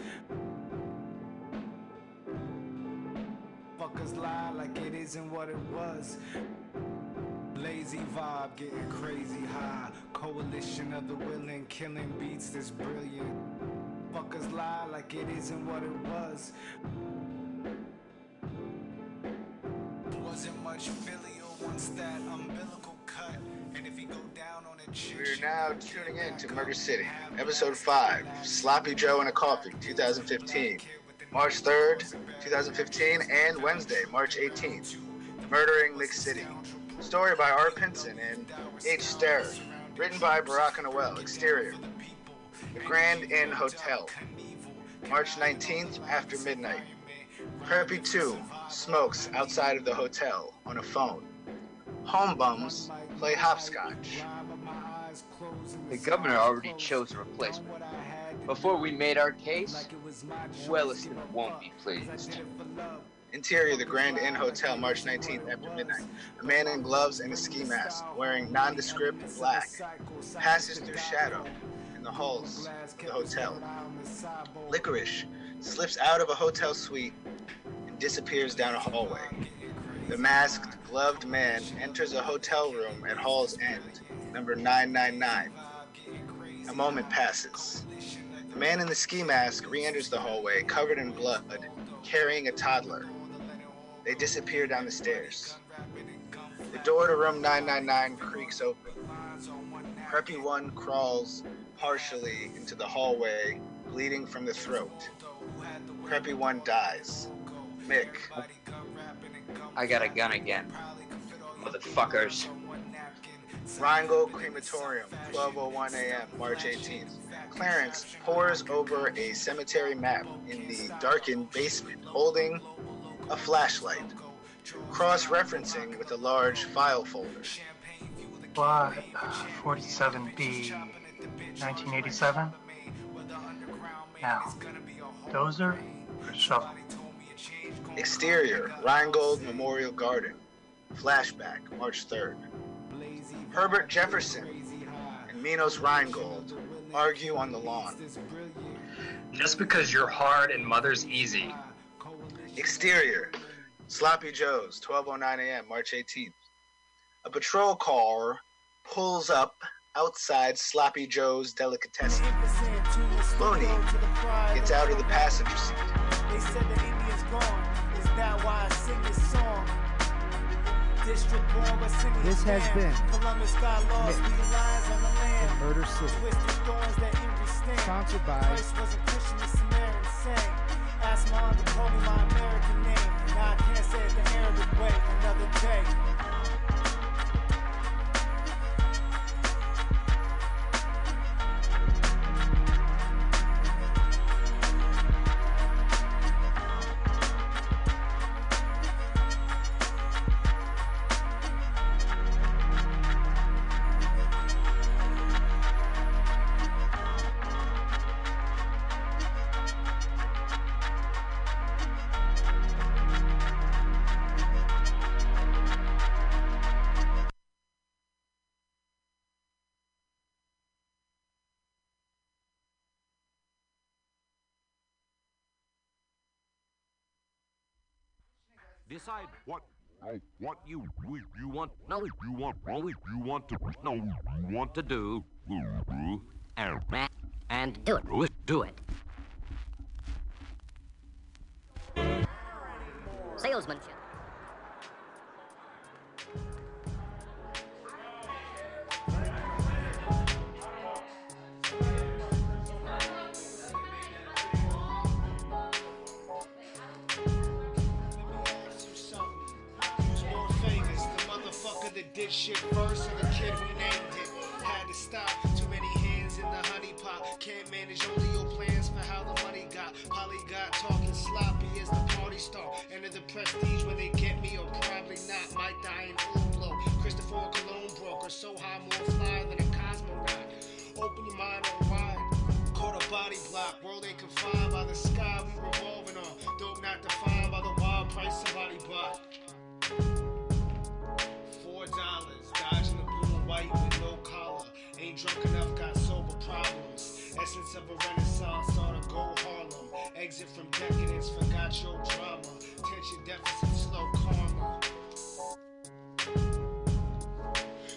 Fuckers lie like it isn't what it was. Lazy vibe, getting crazy high. Coalition of the willing, killing beats that's brilliant. Fuckers lie like it isn't what it was. Wasn't much filial once that umbilical We're now tuning in to Murder City, Episode 5 Sloppy Joe and a Coffee, 2015. March 3rd, 2015, and Wednesday, March 18th. Murdering Lick City. Story by R. Pinson and H. Starrer. Written by Barack Noel. Exterior. The Grand Inn Hotel. March 19th, after midnight. Preppy 2 smokes outside of the hotel on a phone. Home bums play hopscotch. The governor already chose a replacement. Before we made our case, Welliston won't be pleased. Interior, the Grand Inn Hotel, March 19th after midnight. A man in gloves and a ski mask, wearing nondescript black, passes through shadow in the halls of the hotel. Licorice slips out of a hotel suite and disappears down a hallway. The masked, gloved man enters a hotel room at Hall's End, number 999. A moment passes. The man in the ski mask re enters the hallway, covered in blood, carrying a toddler. They disappear down the stairs. The door to room 999 creaks open. Preppy 1 crawls partially into the hallway, bleeding from the throat. Preppy 1 dies. Mick. I got a gun again. Motherfuckers. Rheingold Crematorium, 12:01 a.m., March 18th. Clarence pores over a cemetery map in the darkened basement, holding a flashlight, cross-referencing with a large file folder. Plot 47B 1987. Now, dozer or shovel? Exterior, Rheingold Memorial Garden. Flashback, March 3rd. Herbert Jefferson and Minos Rheingold argue on the lawn. Just because you're hard and mother's easy. Exterior, Sloppy Joe's, 12.09 a.m., March 18th. A patrol car pulls up outside Sloppy Joe's delicatessen. Looney gets out of the passenger seat. District born, but singing This has been Columbus got lost, we lions on the land. Murder City. Twisted thorns that stand. Sponsored by Christ wasn't Christian, the Samaritan sang. Ask my uncle, call me my American name. Now I can't say it the Arabic way. Another day. Decide what what you you want no you want only you want to no you want to do and do it do it do it. Salesmanship. Did shit first or the kid who named it? Had to stop. Too many hands in the honey pot. Can't manage only your plans for how the money got. Polly got talking sloppy as the party start. Enter the prestige when they get me or probably not. Might die in full blow. Christopher Cologne broker. So high, more fly than a cosmonaut. Open your mind on wide. Caught a body block. World ain't confined by the sky we revolving on. Dope not defined by the wild price somebody bought. White with no collar. Ain't drunk enough, got sober problems. Essence of a renaissance, go Harlem. Exit from decadence, forgot your drama. Tension deficit, slow karma.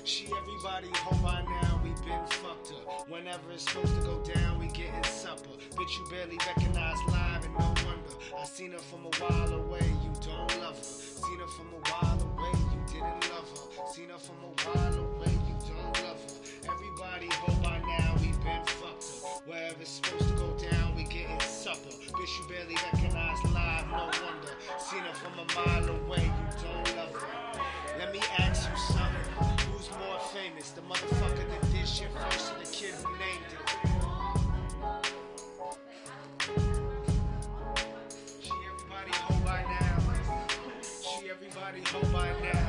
She everybody home by now, we been fucked up. Whenever it's supposed to go down, we getting supper. Bitch, you barely recognize live and no wonder. I seen her from a while away, you don't love her. Seen her from a while away, you didn't love her. Seen her from a while away, you don't love her. Everybody home by now, we been fucked up. Wherever it's supposed to go down, we getting supper. Bitch, you barely recognize live, no wonder. Seen her from a mile away, you don't love her. Let me ask you something. Who's more famous? The motherfucker that did shit first or the kid who named it? She everybody home by now. She everybody home by now.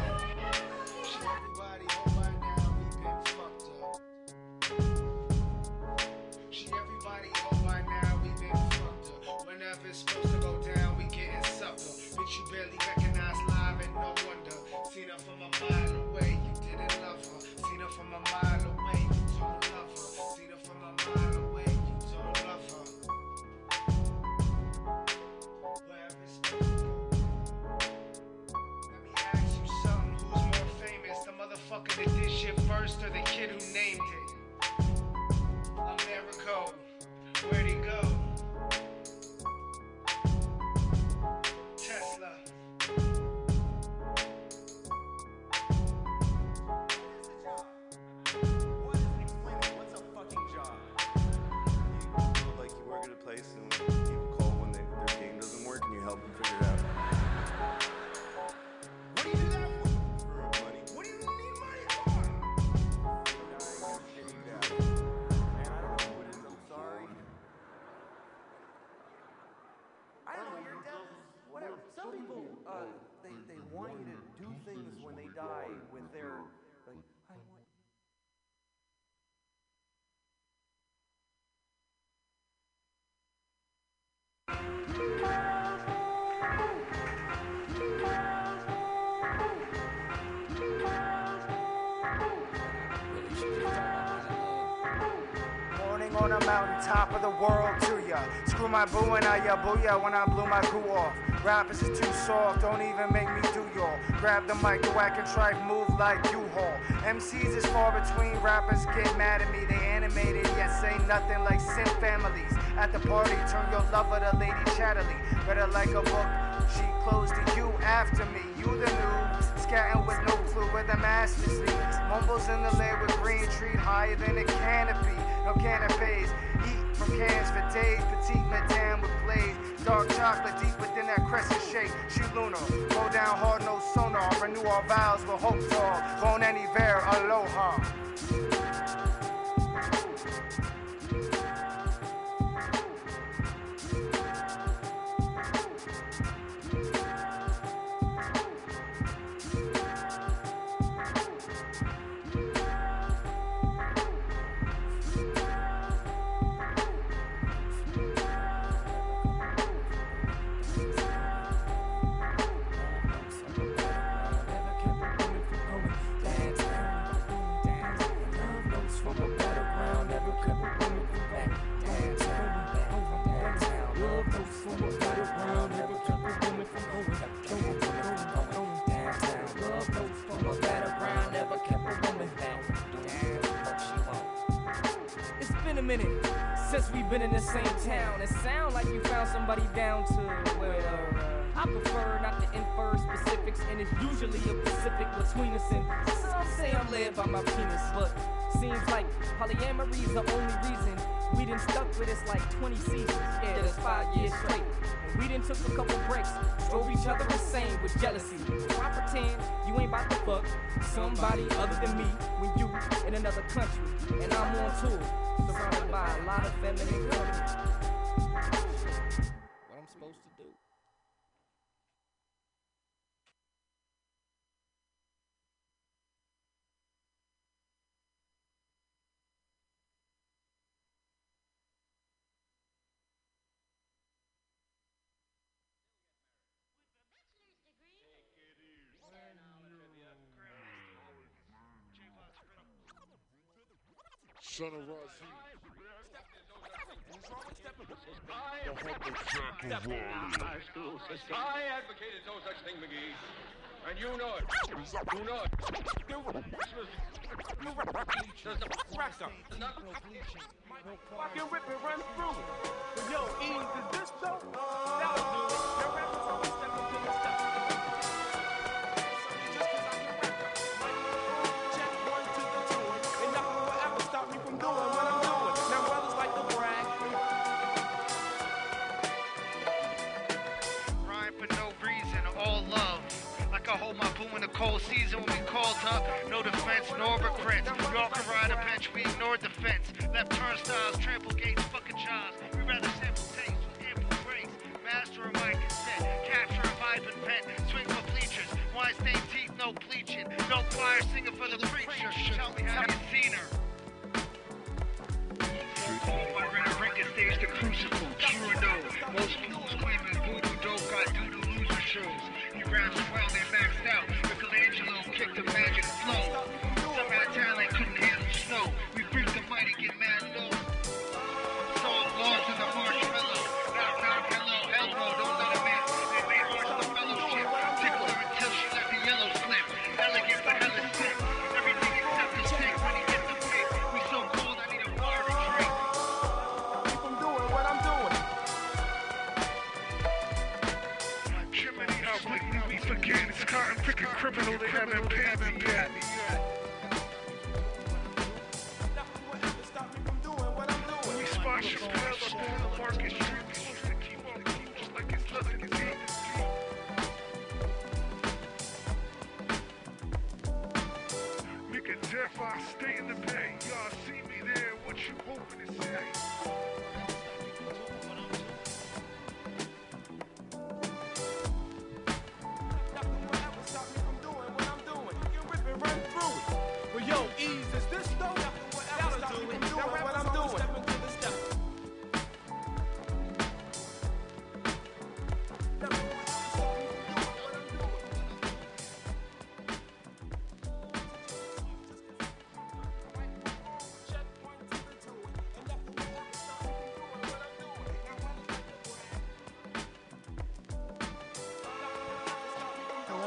It's supposed to go down, we getting supper. Bitch, you barely recognize live and no wonder. Seen her from a mile away, you didn't love her. Seen her from a mile away, you don't love her. Seen her from a mile away, you don't love her. To go. Let me ask you something. Who's more famous? The motherfucker that did shit first or the kid who named it? Americo. Top of the world to ya. Screw my boo and I ya booyah when I blew my goo off. Rappers is too soft, don't even make me do y'all. Grab the mic, the whack and try move like U-Haul. MCs is far between, rappers get mad at me. They animated, yet say nothing like sim families. At the party, turn your lover to Lady Chatterley. Her like a book, she closed to you after me. You the noob, scatting with no clue where the masters leads. Mumbles in the lair with green tree higher than a canopy. No canapes, eat from cans for days. Petite madame with blaze. Dark chocolate deep within that crescent shape. She lunar, go down hard, no sonar. Renew our vows with hope dog. Bon anniversaire, aloha. Minute since we've been in the same town. It sound like you found somebody down to well. I prefer not to infer specifics, and it's usually a Pacific between us. And some say I'm led by my penis, but seems like polyamory is the only reason we done stuck with this like 20 seasons. Yeah, that's five years straight. We done took a couple breaks, drove each other insane with jealousy. So I pretend you ain't about to fuck somebody other than me when you in another country and I'm on tour, surrounded by a lot of feminine company? Son of Razi. I advocated no such thing, McGee. And you know it. You know it. Does the cracker not Fucking rip and run through. Yo, Eve, is this dope? That was cold season when we called up. No defense, nor regrets. Y'all can ride a bench, we ignore defense. Left turnstiles, trample gates, fucking jobs. We rather sample taste with ample breaks. Master of my consent, capture a vibe and pen. Swing for bleachers, wine stained teeth, no bleaching. No choir singing for the preacher. Tell me how you seen her. My rent ring is stage the crucible, true or no. Most fools claiming voodoo dope got doodoo loser shows. He raps Michelangelo the magic